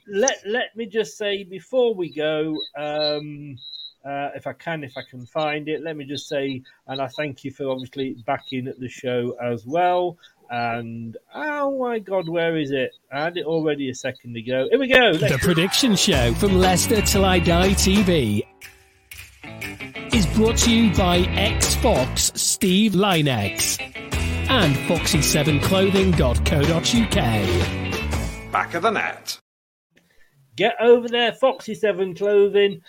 let let me just say before we go, um, uh, if I can, if I can find it, let me just say, and I thank you for obviously backing the show as well. And oh my God, where is it? I had it already a second ago. Here we go. Let's- The Prediction Show from Leicester Till I Die TV is brought to you by X Fox Steve Lynex and foxy7clothing.co.uk. Back of the net. Get over there, Foxy Seven Clothing.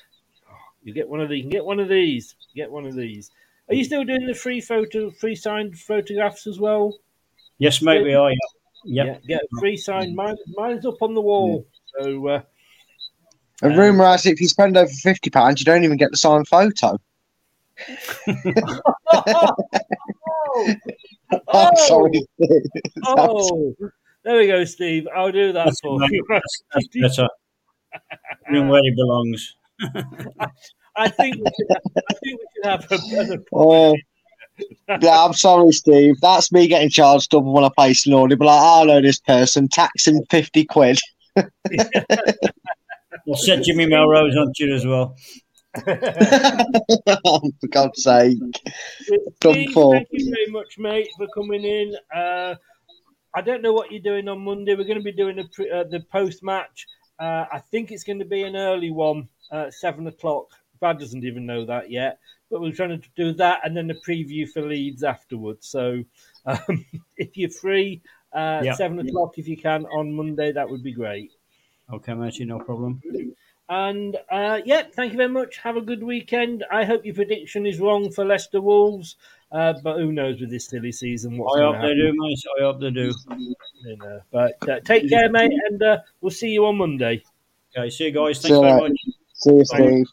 Oh, you get one of these. You get one of these. Get one of these. Are you still doing the free photo, free signed photographs as well? Yes, mate, we are. Yeah. Yeah, Yep. get a free sign. Mine, mine's up on the wall. So uh, a rumour has it if you spend over £50, you don't even get the signed photo. I'm sorry. oh, there we go, Steve. I'll do that That's, for you. that's, that's better. Put him where he belongs. I think we should, I think we should have a, an Uh, yeah, I'm sorry, Steve. That's me getting charged double when I place an. But like, I know this person, tax him 50 quid. We'll set Jimmy Melrose on to you as well. oh, for God's sake. Done Steve, for. thank you very much, mate, for coming in. Uh, I don't know what you're doing on Monday. We're going to be doing a pre- uh, the post match. Uh, I think it's going to be an early one, uh, seven o'clock. Brad doesn't even know that yet, but we're trying to do that and then the preview for Leeds afterwards. So um, if you're free, uh, Yeah. seven o'clock if you can on Monday, that would be great. Okay, matey, no problem. And uh, yeah, thank you very much. Have a good weekend. I hope your prediction is wrong for Leicester Wolves, uh, but who knows with this silly season what's I hope to they do, mate. I hope they do. You know. But uh, take care, mate, and uh, we'll see you on Monday. Okay, see you guys. Thanks you very later. much. See you, Steve.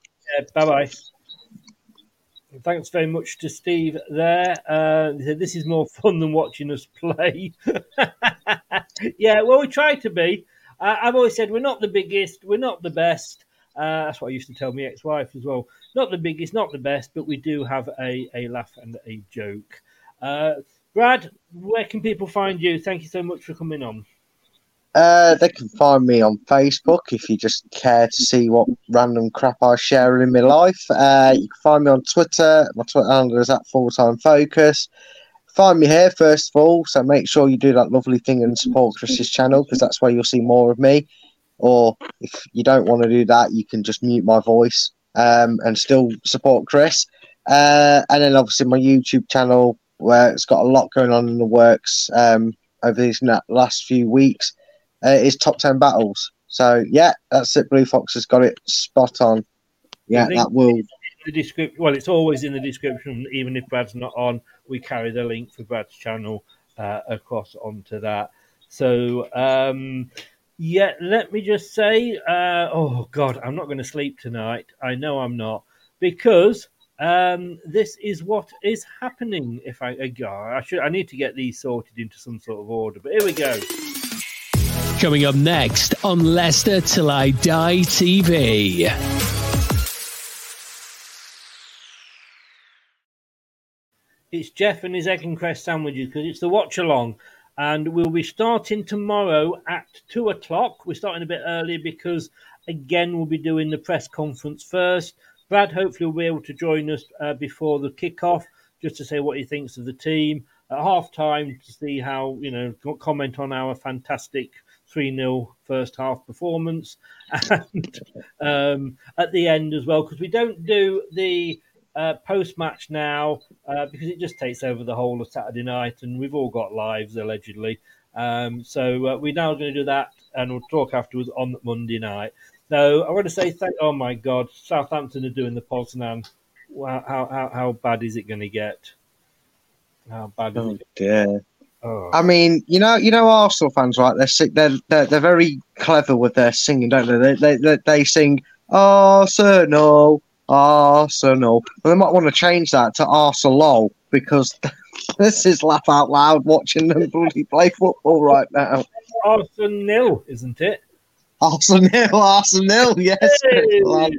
Bye bye. Thanks very much to Steve there. Uh, this is more fun than watching us play. yeah, well, we try to be. Uh, I've always said we're not the biggest, we're not the best. Uh, that's what I used to tell my ex-wife as well. Not the biggest, not the best, but we do have a, a laugh and a joke. Uh, Brad, where can people find you? Thank you so much for coming on. Uh, they can find me on Facebook if you just care to see what random crap I share in my life. Uh, you can find me on Twitter. My Twitter handle is at Full Time Focus. Find me here first of all, so make sure you do that lovely thing and support Chris's channel because that's where you'll see more of me. Or if you don't want to do that, you can just mute my voice um, and still support Chris. Uh, and then obviously my YouTube channel where it's got a lot going on in the works um, over these last few weeks uh, is top 10 battles. So, yeah, that's it. Blue Fox has got it spot on. Yeah, that will. The description. Well, it's always in the description, even if Brad's not on. We carry the link for Brad's channel uh, across onto that. So, um, yeah, let me just say, uh, oh God, I'm not going to sleep tonight. I know I'm not because um, this is what is happening. If I, uh, I should, I need to get these sorted into some sort of order. But here we go. Coming up next on Leicester Till I Die TV. It's Jeff and his egg and cress sandwiches because it's the watch along. And we'll be starting tomorrow at two o'clock. We're starting a bit early because, again, we'll be doing the press conference first. Brad hopefully will be able to join us uh, before the kickoff just to say what he thinks of the team. At half time, to see how, you know, comment on our fantastic 3 0 first half performance. And um, at the end as well, because we don't do the uh, post match now uh, because it just takes over the whole of Saturday night, and we've all got lives allegedly. Um, so uh, we're now going to do that, and we'll talk afterwards on Monday night. So I want to say thank. Oh my God, Southampton are doing the Poznan. Wow, how how how bad is it going to get? How bad is Oh it? dear. Oh. I mean, you know, you know, Arsenal fans, right? They're si- they're they're, they're very clever with their singing, don't they? They they they, they sing Arsenal, Arsenal. And they might want to change that to Arsenal because this is laugh out loud watching them bloody play football right now. Arsenal nil, isn't it? Arsenal, Arsenal, yes. Hey! I like.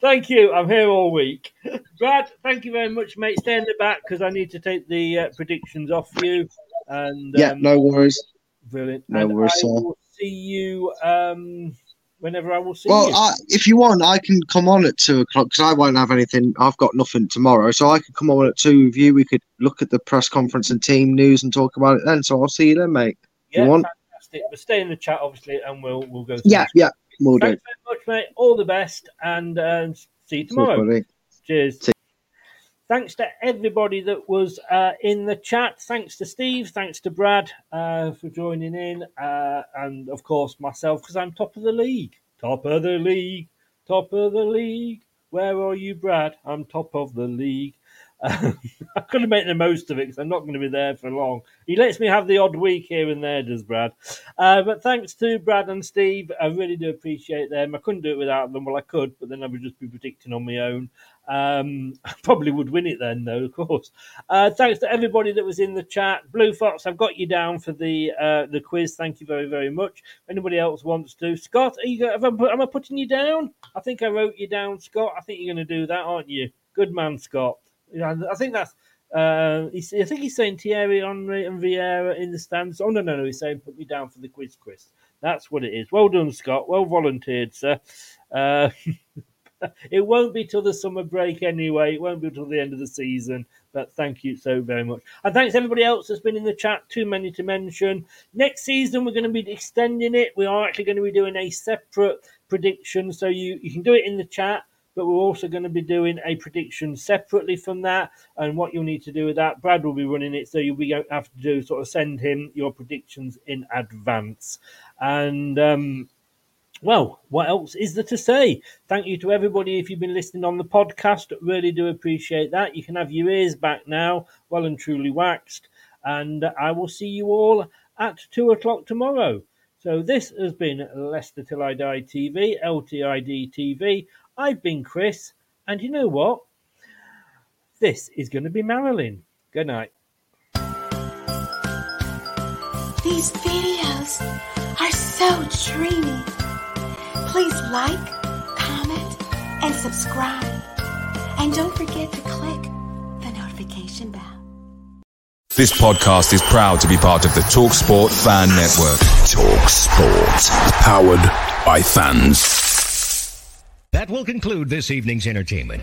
Thank you. I'm here all week. Brad, thank you very much, mate. Stay in the back because I need to take the uh, predictions off you. And Yeah, um, no worries. brilliant. no and worries, I sir. will see you um, whenever I will see Well, you. I, if you want, I can come on at two o'clock because I won't have anything. I've got nothing tomorrow, so I could come on at two with you. We could look at the press conference and team news and talk about it then. So I'll see you then, mate. Yeah, you want? fantastic. But stay in the chat, obviously, and we'll we'll go. through Yeah, yeah, we'll do. Thanks very much, mate. All the best, and um, see you tomorrow. Cheers. Thanks to everybody that was uh, in the chat. Thanks to Steve. Thanks to Brad uh, for joining in. Uh, and of course, myself, because I'm top of the league. Top of the league. Top of the league. Where are you, Brad? I'm top of the league. I'm going to make the most of it because I'm not going to be there for long. He lets me have the odd week here and there, does Brad? Uh, but thanks to Brad and Steve, I really do appreciate them. I couldn't do it without them. Well, I could, but then I would just be predicting on my own. Um, I probably would win it then, though, of course. Uh, thanks to everybody that was in the chat. Blue Fox, I've got you down for the uh, the quiz. Thank you very, very much. If anybody else wants to, Scott, are you, I, put- am I putting you down? I think I wrote you down, Scott. I think you're going to do that, aren't you? Good man, Scott. Yeah, I think that's. Uh, he's, I think he's saying Thierry Henry and Vieira in the stands. Oh no, no, no! He's saying put me down for the quiz, Chris. That's what it is. Well done, Scott. Well volunteered, sir. It won't be till the summer break anyway. It won't be till the end of the season. But thank you so very much. And thanks everybody else that's been in the chat. Too many to mention. Next season, we're going to be extending it. We are actually going to be doing a separate prediction. So you, you can do it in the chat, but we're also going to be doing a prediction separately from that. And what you'll need to do with that, Brad will be running it. So you'll be have to do sort of send him your predictions in advance. And, um, well, what else is there to say? Thank you to everybody if you've been listening on the podcast. Really do appreciate that. You can have your ears back now, well and truly waxed. And I will see you all at two o'clock tomorrow. So this has been Leicester Till I Die TV, LTID TV. I've been Chris, and you know what? This is going to be Marilyn. Good night. These videos are so dreamy. Please like, comment, and subscribe. And don't forget to click the notification bell. This podcast is proud to be part of the TalkSport Fan Network. TalkSport. Powered by fans. That will conclude this evening's entertainment.